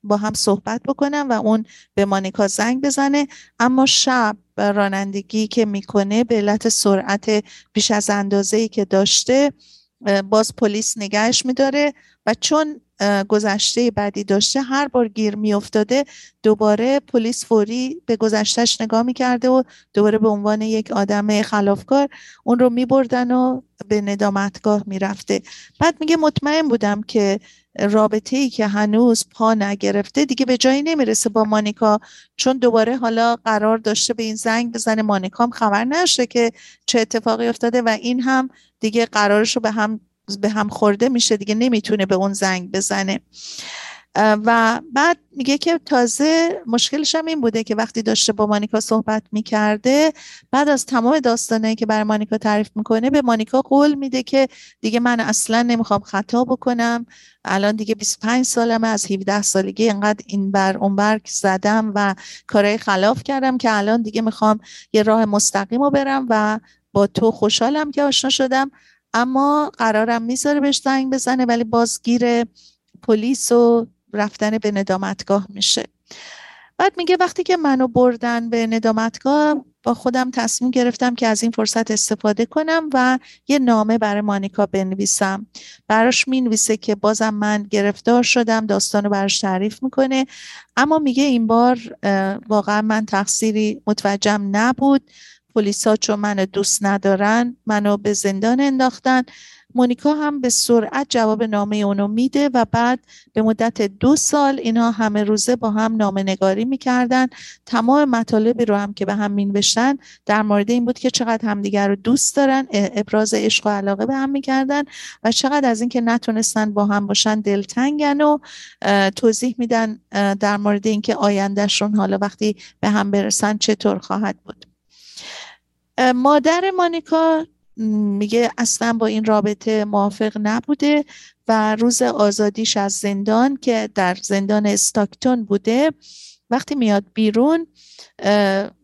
با هم صحبت بکنم و اون به مانیکا زنگ بزنه. اما شب رانندگی که می‌کنه به علت سرعت بیش از اندازه ای که داشته باز پلیس نگهش میداره. و چون گذشته بعدی داشته هر بار گیر میافتاده دوباره پلیس فوری به گذشتهش نگاه می‌کرده و دوباره به عنوان یک آدم خلافکار اون رو میبردن و به ندامتگاه می‌رفته. بعد میگه مطمئن بودم که رابطه ای که هنوز پا نگرفته دیگه به جایی نمی‌رسه با مانیکا چون دوباره حالا قرار داشته به این زنگ بزنه. مانیکا هم خبر نشه که چه اتفاقی افتاده و این هم دیگه قرارش رو به هم به هم خورده میشه دیگه نمی‌تونه به اون زنگ بزنه. و بعد میگه که تازه مشکلش هم این بوده که وقتی داشته با مانیکا صحبت می‌کرده بعد از تمام داستانه که برای مانیکا تعریف می‌کنه به مانیکا قول میده که دیگه من اصلا نمی‌خوام خطا بکنم. الان دیگه 25 سالمه از 17 سالگی انقدر این بر اون بر زدم و کارهای خلاف کردم که الان دیگه می‌خوام یه راه مستقیم رو برم و با تو خوشحالم که آشنا شدم. اما قرارم می‌ذاره بهش زنگ بزنه ولی بازگیر پلیس و رفتن به ندامتگاه میشه. بعد میگه وقتی که منو بردن به ندامتگاه با خودم تصمیم گرفتم که از این فرصت استفاده کنم و یه نامه برای مانیکا بنویسم. براش می‌نویسه که بازم من گرفتار شدم داستانو براش تعریف می‌کنه. اما میگه این بار واقعا من تقصیری متوجهم نبود. پلیسا چون منو دوست ندارن منو به زندان انداختن. مونیکا هم به سرعت جواب نامه اونو میده و بعد به مدت دو سال اینها همه روزه با هم نامه نگاری می‌کردن. تمام مطالبی رو هم که به هم مینوشتن در مورد این بود که چقدر همدیگر رو دوست دارن ابراز عشق و علاقه به هم می‌کردن و چقدر از اینکه نتونستن با هم باشن دلتنگن و توضیح میدن در مورد اینکه آیندهشون حالا وقتی به هم برسن چطور خواهد بود. مادر مانیکا میگه اصلا با این رابطه موافق نبوده و روز آزادیش از زندان که در زندان استاکتون بوده وقتی میاد بیرون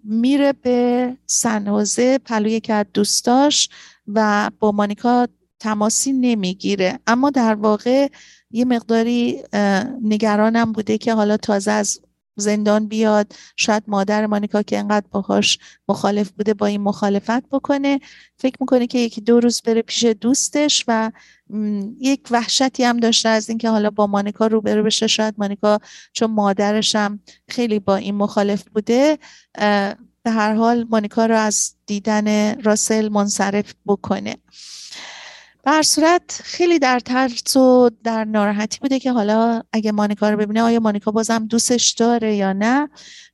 میره به سنوزه پلوی که دوستاش و با مانیکا تماسی نمی‌گیره. اما در واقع یه مقداری نگرانم بوده که حالا تازه از زندان بیاد شاید مادر مانیکا که انقدر باهاش مخالف بوده با این مخالفت بکنه. فکر می‌کنه که یکی دو روز بره پیش دوستش و یک وحشتی هم داشته از اینکه حالا با مانیکا روبرو بشه. شاید مانیکا چون مادرش هم خیلی با این مخالف بوده به هر حال مانیکا رو از دیدن راسل منصرف بکنه. بر صورت خیلی در ترس و در ناراحتی بوده که حالا اگه مانیکا رو ببینه آیا مانیکا بازم دوستش داره یا نه.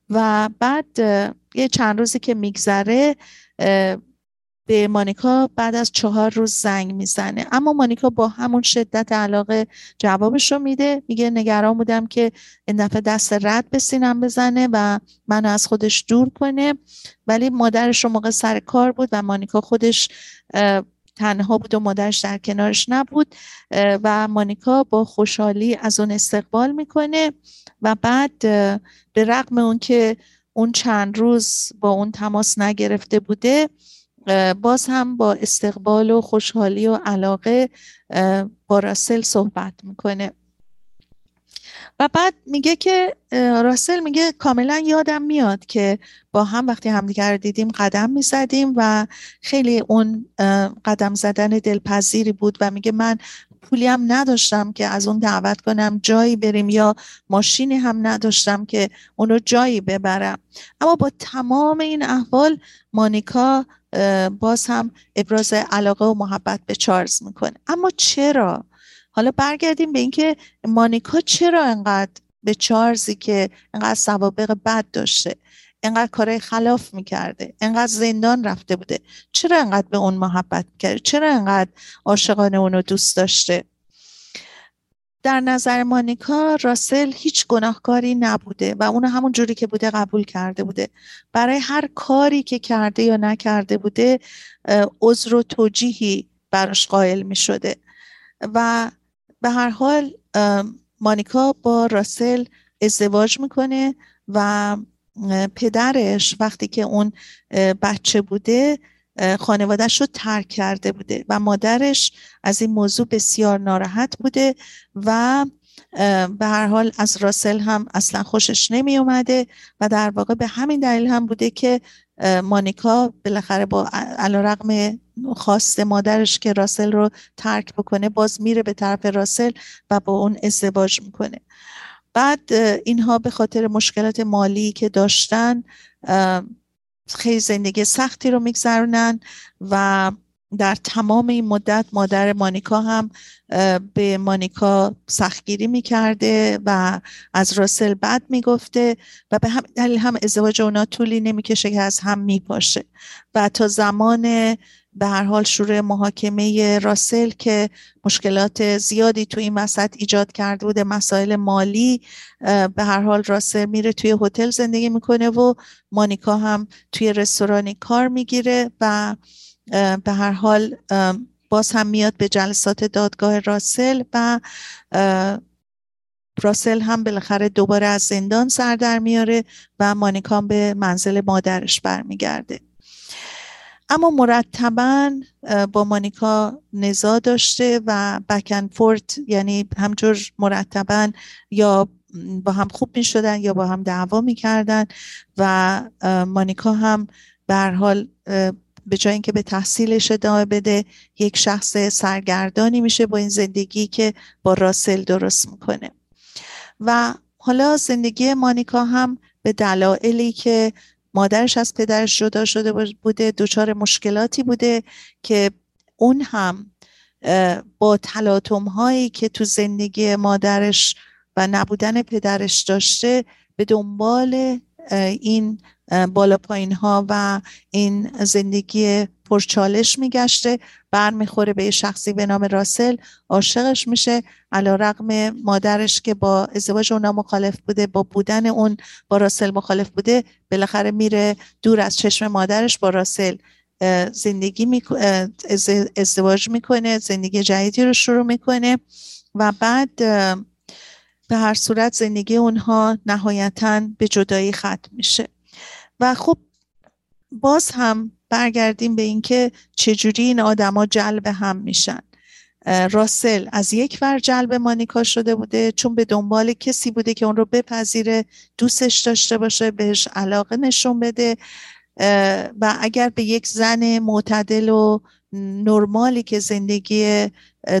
و بعد یه چند روزی که میگذره به مانیکا بعد از چهار روز زنگ می‌زنه. اما مانیکا با همون شدت علاقه جوابش رو میده. میگه نگران بودم که این دفعه دست رد به سینم بزنه و منو از خودش دور کنه. ولی مادرش رو موقع سر کار بود و مانیکا خودش تنها بود و مادرش در کنارش نبود و مانیکا با خوشحالی از اون استقبال می‌کنه و بعد به رغم اون که اون چند روز با اون تماس نگرفته بوده باز هم با استقبال و خوشحالی و علاقه با راسل صحبت می‌کنه. و بعد میگه که راسل میگه کاملا یادم میاد که با هم وقتی همدیگر رو دیدیم قدم می‌زدیم و خیلی اون قدم زدن دلپذیری بود و میگه من پولی هم نداشتم که از اون دعوت کنم جایی بریم یا ماشینی هم نداشتم که اونو جایی ببرم. اما با تمام این احوال مانیکا باز هم ابراز علاقه و محبت به چارلز می‌کنه. اما چرا؟ حالا برگردیم به اینکه مانیکا چرا انقدر به چارزی که انقدر سوابق بد داشته انقدر کارهای خلاف می‌کرده انقدر زندان رفته بوده چرا انقدر به اون محبت کرده چرا انقدر عاشقانه اونو دوست داشته؟ در نظر مانیکا راسل هیچ گناهکاری نبوده و اون همون جوری که بوده قبول کرده بوده. برای هر کاری که کرده یا نکرده بوده عذر و توجیهی براش قائل می شده و به هر حال مانیکا با راسل ازدواج می‌کنه و پدرش وقتی که اون بچه بوده خانوادهش رو ترک کرده بوده و مادرش از این موضوع بسیار ناراحت بوده و به هر حال از راسل هم اصلا خوشش نمی اومده و در واقع به همین دلیل هم بوده که مانیکا بالاخره با علیرغم خواست مادرش که راسل رو ترک بکنه باز میره به طرف راسل و با اون ازدواج می‌کنه. بعد اینها به خاطر مشکلات مالی که داشتن خیلی زندگی سختی رو میگذرونن و در تمام این مدت مادر مانیکا هم به مانیکا سختگیری می‌کرده و از راسل بد می‌گفته و به همین دلیل هم ازدواج اونا طولی نمی‌کشه که از هم میپاشه. و تا زمان به هر حال شروع محاکمه راسل که مشکلات زیادی تو این وسط ایجاد کرده بوده مسائل مالی به هر حال راسل میره توی هتل زندگی می‌کنه و مانیکا هم توی رستورانی کار می‌گیره و به هر حال باز هم میاد به جلسات دادگاه راسل و راسل هم بالاخره دوباره از زندان سر در میاره و مانیکا به منزل مادرش برمیگرده. اما مرتبا با مانیکا نزا داشته و بکنفورت یعنی همجور مرتبا یا با هم خوب می شدن یا با هم دعوا می کردن و مانیکا هم به حال به جای اینکه به تحصیلش ادامه بده یک شخص سرگردانی میشه با این زندگی که با راسل درست می‌کنه. و حالا زندگی مانیکا هم به دلایلی که مادرش از پدرش جدا شده بوده دچار مشکلاتی بوده که اون هم با تلاطم هایی که تو زندگی مادرش و نبودن پدرش داشته به دنبال این بالا پایین ها و این زندگی پرچالش میگشته برمیخوره به یه شخصی به نام راسل. عاشقش میشه. علا رقم مادرش که با ازدواج اونا مخالف بوده با بودن اون با راسل مخالف بوده بالاخره میره دور از چشم مادرش با راسل. زندگی می... ازدواج می‌کنه زندگی جدیدی رو شروع می‌کنه و بعد به هر صورت زندگی اونها نهایتا به جدایی ختم میشه. و خب باز هم برگردیم به اینکه چجوری این آدما جلب هم میشن. راسل از یک ور جلب مانیکا شده بوده چون به دنبال کسی بوده که اون رو بپذیره دوستش داشته باشه بهش علاقه نشون بده. و اگر به یک زن معتدل و نرمالی که زندگی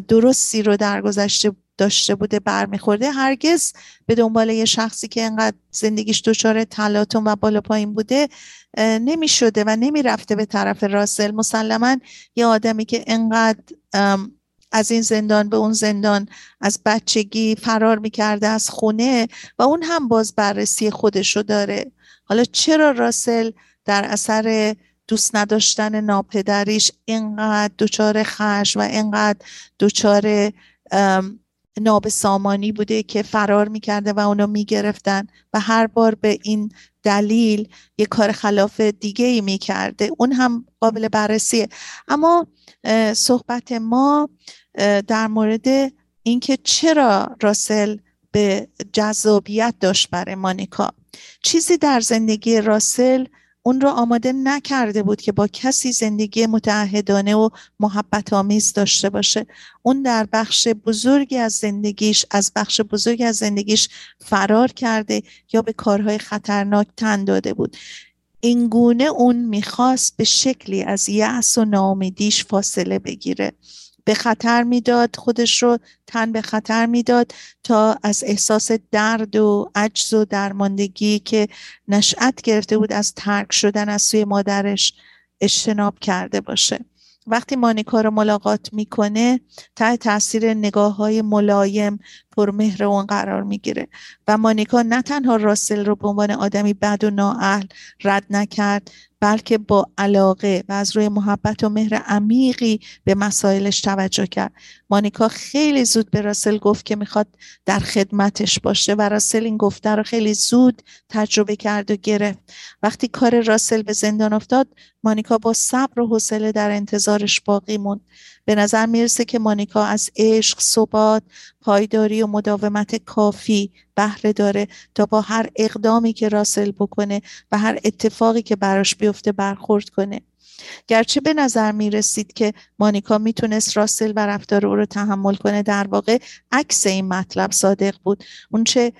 درستی رو در گذشته داشته بوده برمیخورده. هرگز به دنبال یه شخصی که انقدر زندگیش دچار تلاطم و بالا پایین بوده نمی شده و نمی رفته به طرف راسل. مسلما یه آدمی که انقدر از این زندان به اون زندان از بچگی فرار می‌کرده از خونه و اون هم باز بررسی خودشو داره. حالا چرا راسل در اثر دوست نداشتن ناپدریش اینقدر دچار خش و اینقدر دچار نابسامانی بوده که فرار می‌کرده و اونو می‌گرفتن و هر بار به این دلیل یه کار خلاف دیگه ای می‌کرده. اون هم قابل بررسیه. اما صحبت ما در مورد اینکه چرا راسل به جذابیت داشت برای مانیکا. چیزی در زندگی راسل اون رو آماده نکرده بود که با کسی زندگی متعهدانه و محبت آمیز داشته باشه. اون در بخش بزرگی از زندگیش از بخش بزرگی از زندگیش فرار کرده یا به کارهای خطرناک تن داده بود. اینگونه اون می‌خواست به شکلی از یأس و ناامیدیش فاصله بگیره. به خطر می‌داد خودش رو تن به خطر می‌داد تا از احساس درد و عجز و درماندگی که نشأت گرفته بود از ترک شدن از سوی مادرش اجتناب کرده باشه. وقتی مانیکا رو ملاقات می‌کنه تحت تاثیر نگاه های ملایم پرمهر اون قرار می‌گیره و مانیکا نه تنها راسل رو به عنوان آدمی بد و نااهل رد نکرد بلکه با علاقه و از روی محبت و مهر عمیقی به مسائلش توجه کرد. مانیکا خیلی زود به راسل گفت که می‌خواد در خدمتش باشه و راسل این گفته رو خیلی زود تجربه کرد و گرفت. وقتی کار راسل به زندان افتاد مانیکا با صبر و حوصله در انتظارش باقی موند. به نظر می‌رسه که مانیکا از عشق، ثبات، پایداری و مداومت کافی بهره داره تا با هر اقدامی که راسل بکنه و هر اتفاقی که براش بیفته برخورد کنه. گرچه به نظر می رسید که مانیکا می‌تونست راسل و رفتار او رو تحمل کنه در واقع عکس این مطلب صادق بود. اونچه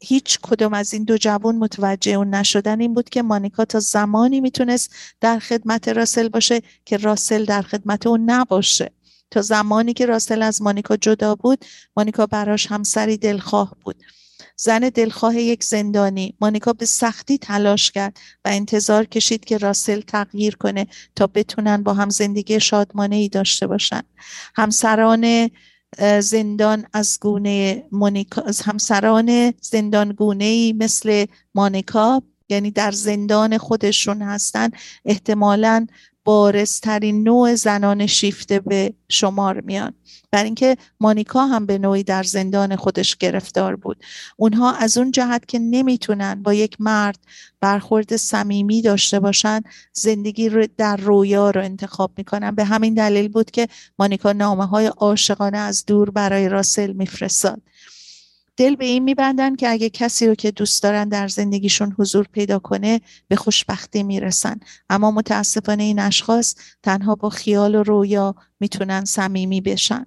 هیچ کدوم از این دو جوان متوجه اون نشدن این بود که مانیکا تا زمانی می‌تونست در خدمت راسل باشه که راسل در خدمت اون نباشه. تا زمانی که راسل از مانیکا جدا بود مانیکا براش همسری دلخواه بود. زن دلخواه یک زندانی. مانیکا به سختی تلاش کرد و انتظار کشید که راسل تغییر کنه تا بتونن با هم زندگی شادمانه ای داشته باشن. همسران زندان از گونه مونیکا همسران زندان گونه ای مثل مانیکا یعنی در زندان خودشون هستن احتمالا بارزترین نوع زنان شیفته به شمار میان. بر اینکه مانیکا هم به نوعی در زندان خودش گرفتار بود. اونها از اون جهت که نمی‌تونن با یک مرد برخورد صمیمی داشته باشن زندگی رو در رویا رو انتخاب می‌کنن. به همین دلیل بود که مانیکا نامه های عاشقانه از دور برای راسل میفرستاد. دل به این میبندن که اگه کسی رو که دوست دارن در زندگیشون حضور پیدا کنه به خوشبختی می‌رسن. اما متاسفانه این اشخاص تنها با خیال و رویا می‌تونن صمیمی بشن.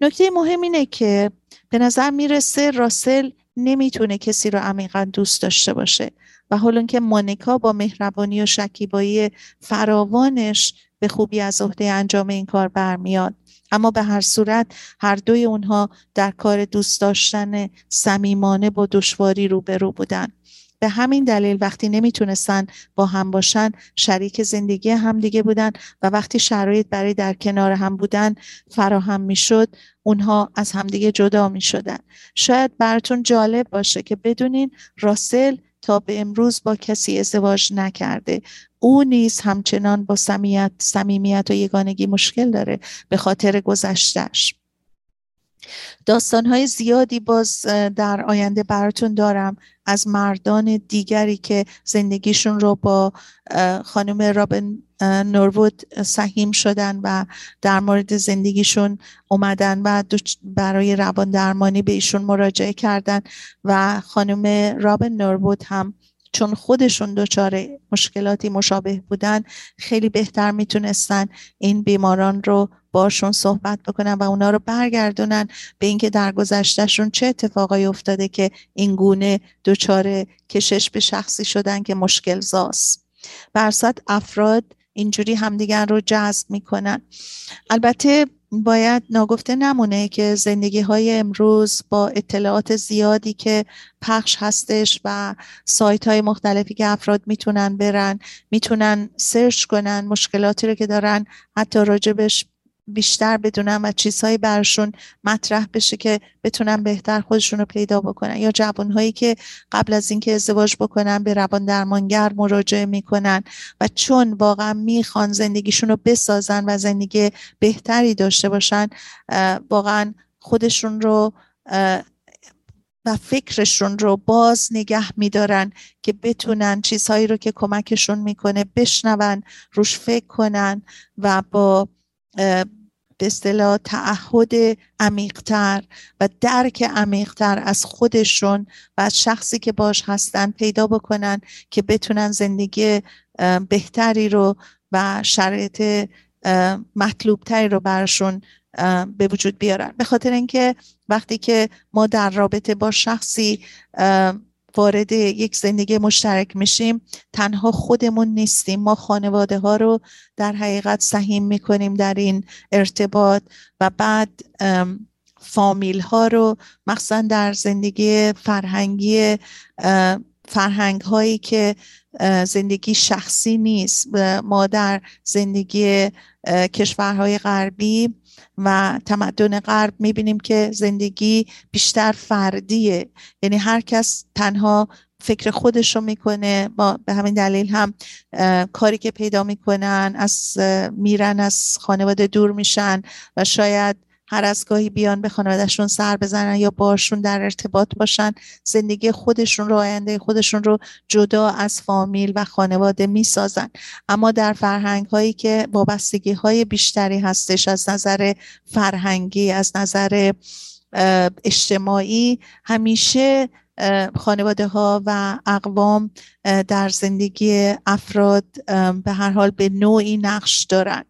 نکته مهم اینه که به نظر می‌رسه راسل نمی‌تونه کسی رو عمیقا دوست داشته باشه و حالا که مانیکا با مهربانی و شکیبایی فراوانش به خوبی از عهده انجام این کار برمیاد. اما به هر صورت هر دوی اونها در کار دوست داشتن صمیمانه با دشواری روبرو بودن. به همین دلیل وقتی نمی‌تونستن با هم باشن شریک زندگی همدیگه بودن و وقتی شرایط برای در کنار هم بودن فراهم می‌شد اونها از همدیگه جدا می‌شدن. شاید براتون جالب باشه که بدونین راسل تا به امروز با کسی ازدواج نکرده. او نیز همچنان با سمیت صمیمیت و یگانگی مشکل داره به خاطر گذشتش داستانهای زیادی باز در آینده براتون دارم. از مردان دیگری که زندگیشون رو با خانم رابن نوروود سهیم شدن و در مورد زندگیشون اومدن و برای روان درمانی به ایشون مراجعه کردن و خانم رابن نوروود هم چون خودشون دچار مشکلاتی مشابه بودن خیلی بهتر می‌تونستن این بیماران رو باشون صحبت بکنن و اونا رو برگردونن به اینکه در گذشتهشون چه اتفاقایی افتاده که این گونه دچار کشش به شخصی شدن که مشکل زاست. برصد افراد اینجوری همدیگر رو جذب می‌کنن. البته باید ناگفته نمونه که زندگی های امروز با اطلاعات زیادی که پخش هستش و سایت های مختلفی که افراد می‌تونن برن می‌تونن سرچ کنن مشکلاتی رو که دارن حتی راجبش بیشتر بدونن و چیزهایی برشون مطرح بشه که بتونن بهتر خودشون رو پیدا بکنن. یا جوانهایی که قبل از اینکه ازدواج بکنن به روان درمانگر مراجعه می‌کنن و چون واقعا می‌خوان زندگیشون رو بسازن و زندگی بهتری داشته باشن واقعا خودشون رو و فکرشون رو باز نگه میدارن که بتونن چیزهایی رو که کمکشون می‌کنه بشنون روش فکر کنن و با به اصطلاح تعهد عمیقتر و درک عمیقتر از خودشون و از شخصی که باش هستن پیدا بکنن که بتونن زندگی بهتری رو و شرایط مطلوبتری رو برشون به وجود بیارن. به خاطر اینکه وقتی که ما در رابطه با شخصی وارد یک زندگی مشترک میشیم تنها خودمون نیستیم. ما خانواده ها رو در حقیقت سهیم می‌کنیم در این ارتباط و بعد فامیل ها رو مخصوصا در زندگی فرهنگی فرهنگ هایی که زندگی شخصی نیست ما در زندگی کشورهای غربی و تمدن غرب می‌بینیم که زندگی بیشتر فردیه. یعنی هر کس تنها فکر خودش رو می‌کنه با به همین دلیل هم کاری که پیدا می‌کنن از میرن از خانواده دور میشن و شاید هر از گاهی بیان به خانوادهشون سر بزنن یا باشون در ارتباط باشن زندگی خودشون رو آینده خودشون رو جدا از فامیل و خانواده می‌سازن. اما در فرهنگ هایی که وابستگی های بیشتری هستش از نظر فرهنگی از نظر اجتماعی همیشه خانواده ها و اقوام در زندگی افراد به هر حال به نوعی نقش دارن.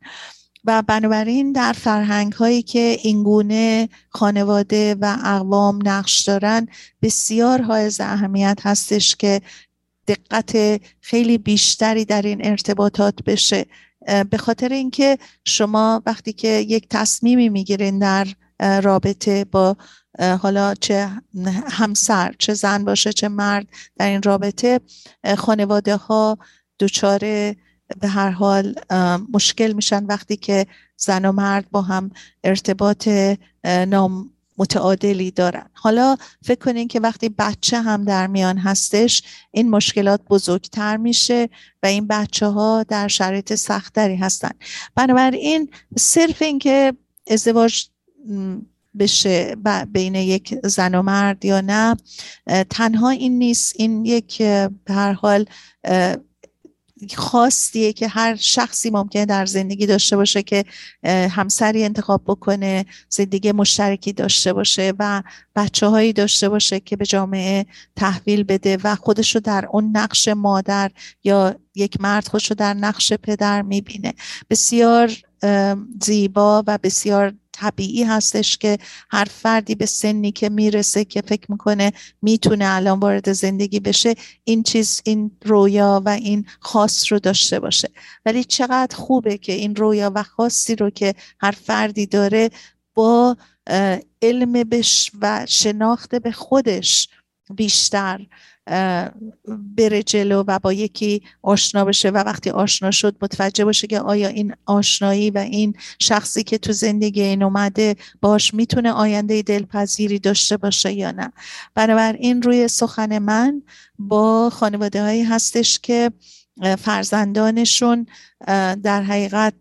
و بنابراین در فرهنگ هایی که اینگونه خانواده و اقوام نقش دارن بسیار حائز اهمیت هستش که دقت خیلی بیشتری در این ارتباطات بشه. به خاطر اینکه شما وقتی که یک تصمیمی می‌گیرین در رابطه با حالا چه همسر چه زن باشه چه مرد در این رابطه خانواده ها دچار به هر حال مشکل میشن وقتی که زن و مرد با هم ارتباط نام متعادلی دارن. حالا فکر کنین که وقتی بچه هم در میان هستش این مشکلات بزرگتر میشه و این بچه ها در شرایط سختری هستن. بنابراین صرف اینکه ازدواج بشه بین یک زن و مرد یا نه تنها این نیست. این یک به هر حال خواستیه که هر شخصی ممکنه در زندگی داشته باشه که همسری انتخاب بکنه زندگی مشترکی داشته باشه و بچه هایی داشته باشه که به جامعه تحویل بده و خودشو در اون نقش مادر یا یک مرد خودشو در نقش پدر می‌بینه. بسیار زیبا و بسیار طبیعی هستش که هر فردی به سنی که می‌رسه که فکر می‌کنه می‌تونه الان وارد زندگی بشه این چیز این رویا و این خاص رو داشته باشه. ولی چقدر خوبه که این رویا و خاصی رو که هر فردی داره با علم بش و شناخت به خودش بیشتر بره جلو و با یکی آشنا بشه و وقتی آشنا شد متوجه باشه که آیا این آشنایی و این شخصی که تو زندگی این اومده باش می‌تونه آینده دلپذیری داشته باشه یا نه. بنابراین روی سخن من با خانواده هایی هستش که فرزندانشون در حقیقت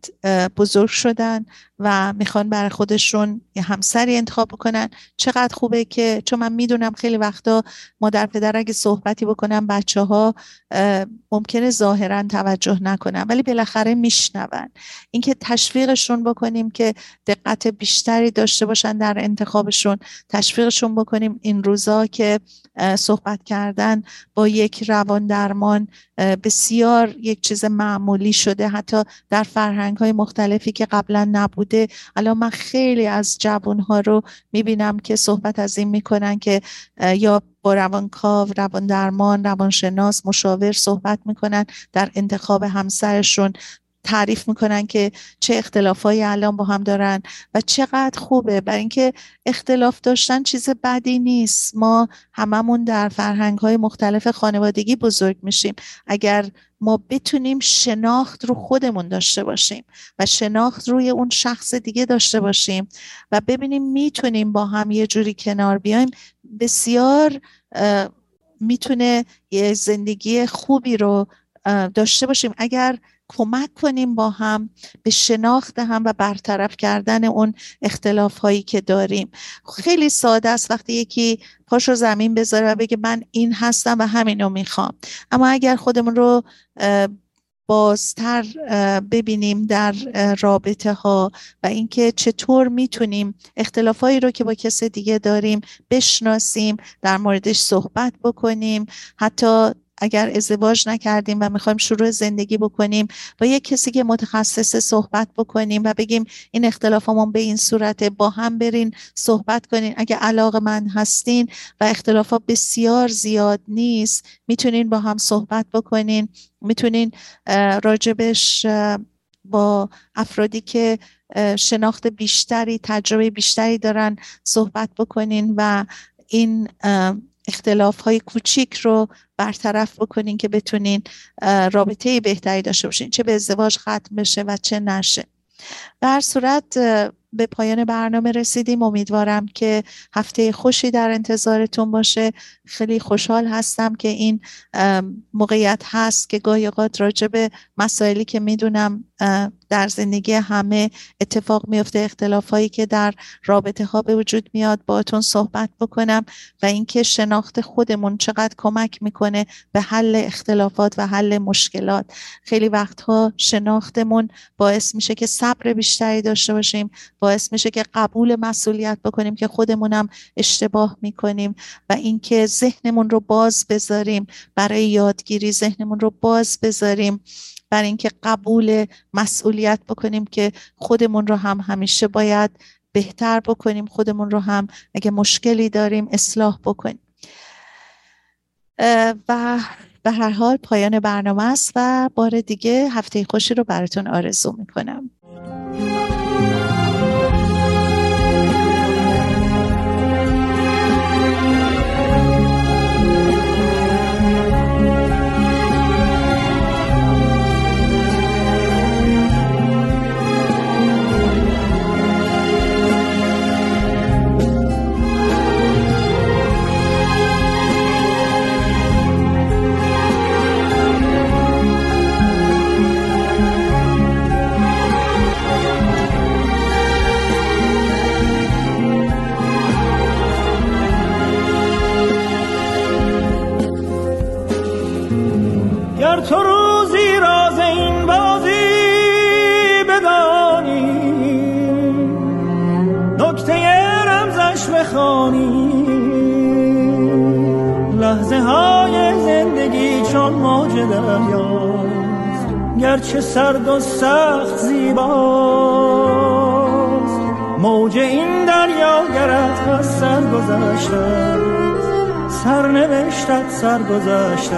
بزرگ شدن و می‌خوان برای خودشون یه همسری انتخاب بکنن. چقدر خوبه که چون من می‌دونم خیلی وقتا مادر پدر اگه صحبتی بکنن بچه ها ممکنه ظاهرا توجه نکنن ولی بالاخره میشنون. اینکه تشویقشون بکنیم که دقت بیشتری داشته باشن در انتخابشون تشویقشون بکنیم این روزا که صحبت کردن با یک روان درمان بسیار یک چیز معمولی شده. حتی در فرهنگ های مختلفی که قبلا نبوده. الان من خیلی از جوان ها رو می‌بینم که صحبت از این می‌کنن که یا با روانکاو، روان درمان، روانشناس، مشاور صحبت می‌کنن در انتخاب همسرشون. تعریف می‌کنن که چه اختلافایی الان با هم دارن و چقدر خوبه. برای اینکه اختلاف داشتن چیز بدی نیست. ما هممون در فرهنگ های مختلف خانوادگی بزرگ میشیم. اگر ما بتونیم شناخت رو خودمون داشته باشیم و شناخت روی اون شخص دیگه داشته باشیم و ببینیم می‌تونیم با هم یه جوری کنار بیایم بسیار می‌تونه یه زندگی خوبی رو داشته باشیم. اگر کمک کنیم با هم به شناخت هم و برطرف کردن اون اختلاف هایی که داریم. خیلی ساده است وقتی یکی پاش رو زمین بذاره و بگه من این هستم و همینو می‌خوام. اما اگر خودمون رو بازتر ببینیم در رابطه ها و اینکه چطور می‌تونیم اختلافایی رو که با کس دیگه داریم بشناسیم در موردش صحبت بکنیم حتی اگر ازدواج نکردیم و می‌خوایم شروع زندگی بکنیم با یک کسی که متخصص صحبت بکنیم و بگیم این اختلافمون به این صورت با هم برین صحبت کنین. اگر علاقه من هستین و اختلافات بسیار زیاد نیست می‌تونین با هم صحبت بکنین. می‌تونین راجبش با افرادی که شناخت بیشتری تجربه بیشتری دارن صحبت بکنین و این اختلاف های کوچیک رو برطرف بکنین که بتونین رابطه بهتری داشته باشین چه به ازدواج ختم بشه و چه نشه. در صورت به پایان برنامه رسیدیم. امیدوارم که هفته خوشی در انتظارتون باشه. خیلی خوشحال هستم که این موقعیت هست که گاهی اوقات راجع به مسائلی که می‌دونم در زندگی همه اتفاق میفته اختلاف هایی که در رابطه ها به وجود میاد باتون صحبت بکنم و اینکه شناخت خودمون چقدر کمک می‌کنه به حل اختلافات و حل مشکلات. خیلی وقتها شناختمون باعث میشه که صبر بیشتری داشته باشیم. باعث میشه که قبول مسئولیت بکنیم که خودمونم اشتباه می‌کنیم و اینکه ذهنمون رو باز بذاریم برای یادگیری ذهنمون رو باز بذاریم برای اینکه قبول مسئولیت بکنیم که خودمون رو هم همیشه باید بهتر بکنیم خودمون رو هم اگه مشکلی داریم اصلاح بکنیم. و به هر حال پایان برنامه است و بار دیگه هفته خوشی رو براتون آرزو می‌کنم. بخوانی لحظه های زندگی چون موج دریاست گرچه سرد و سخت زیباست. موج این دریا گرد از سر گذشته سرنوشتت سر گذشته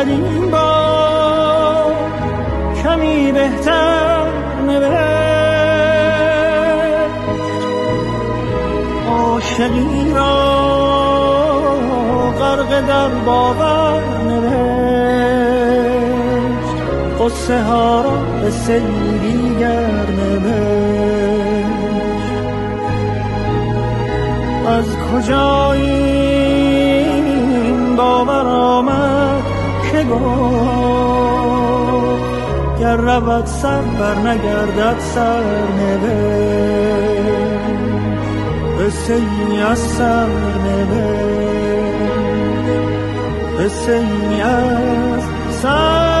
شاید این کمی بهتر نوشت. عاشقی را غرق در باور نوشت. قصه ها را به دیگر نوشت. از کجا گفت گر رود سر بر نگردد سر قصه ای از سر قصه ای از سر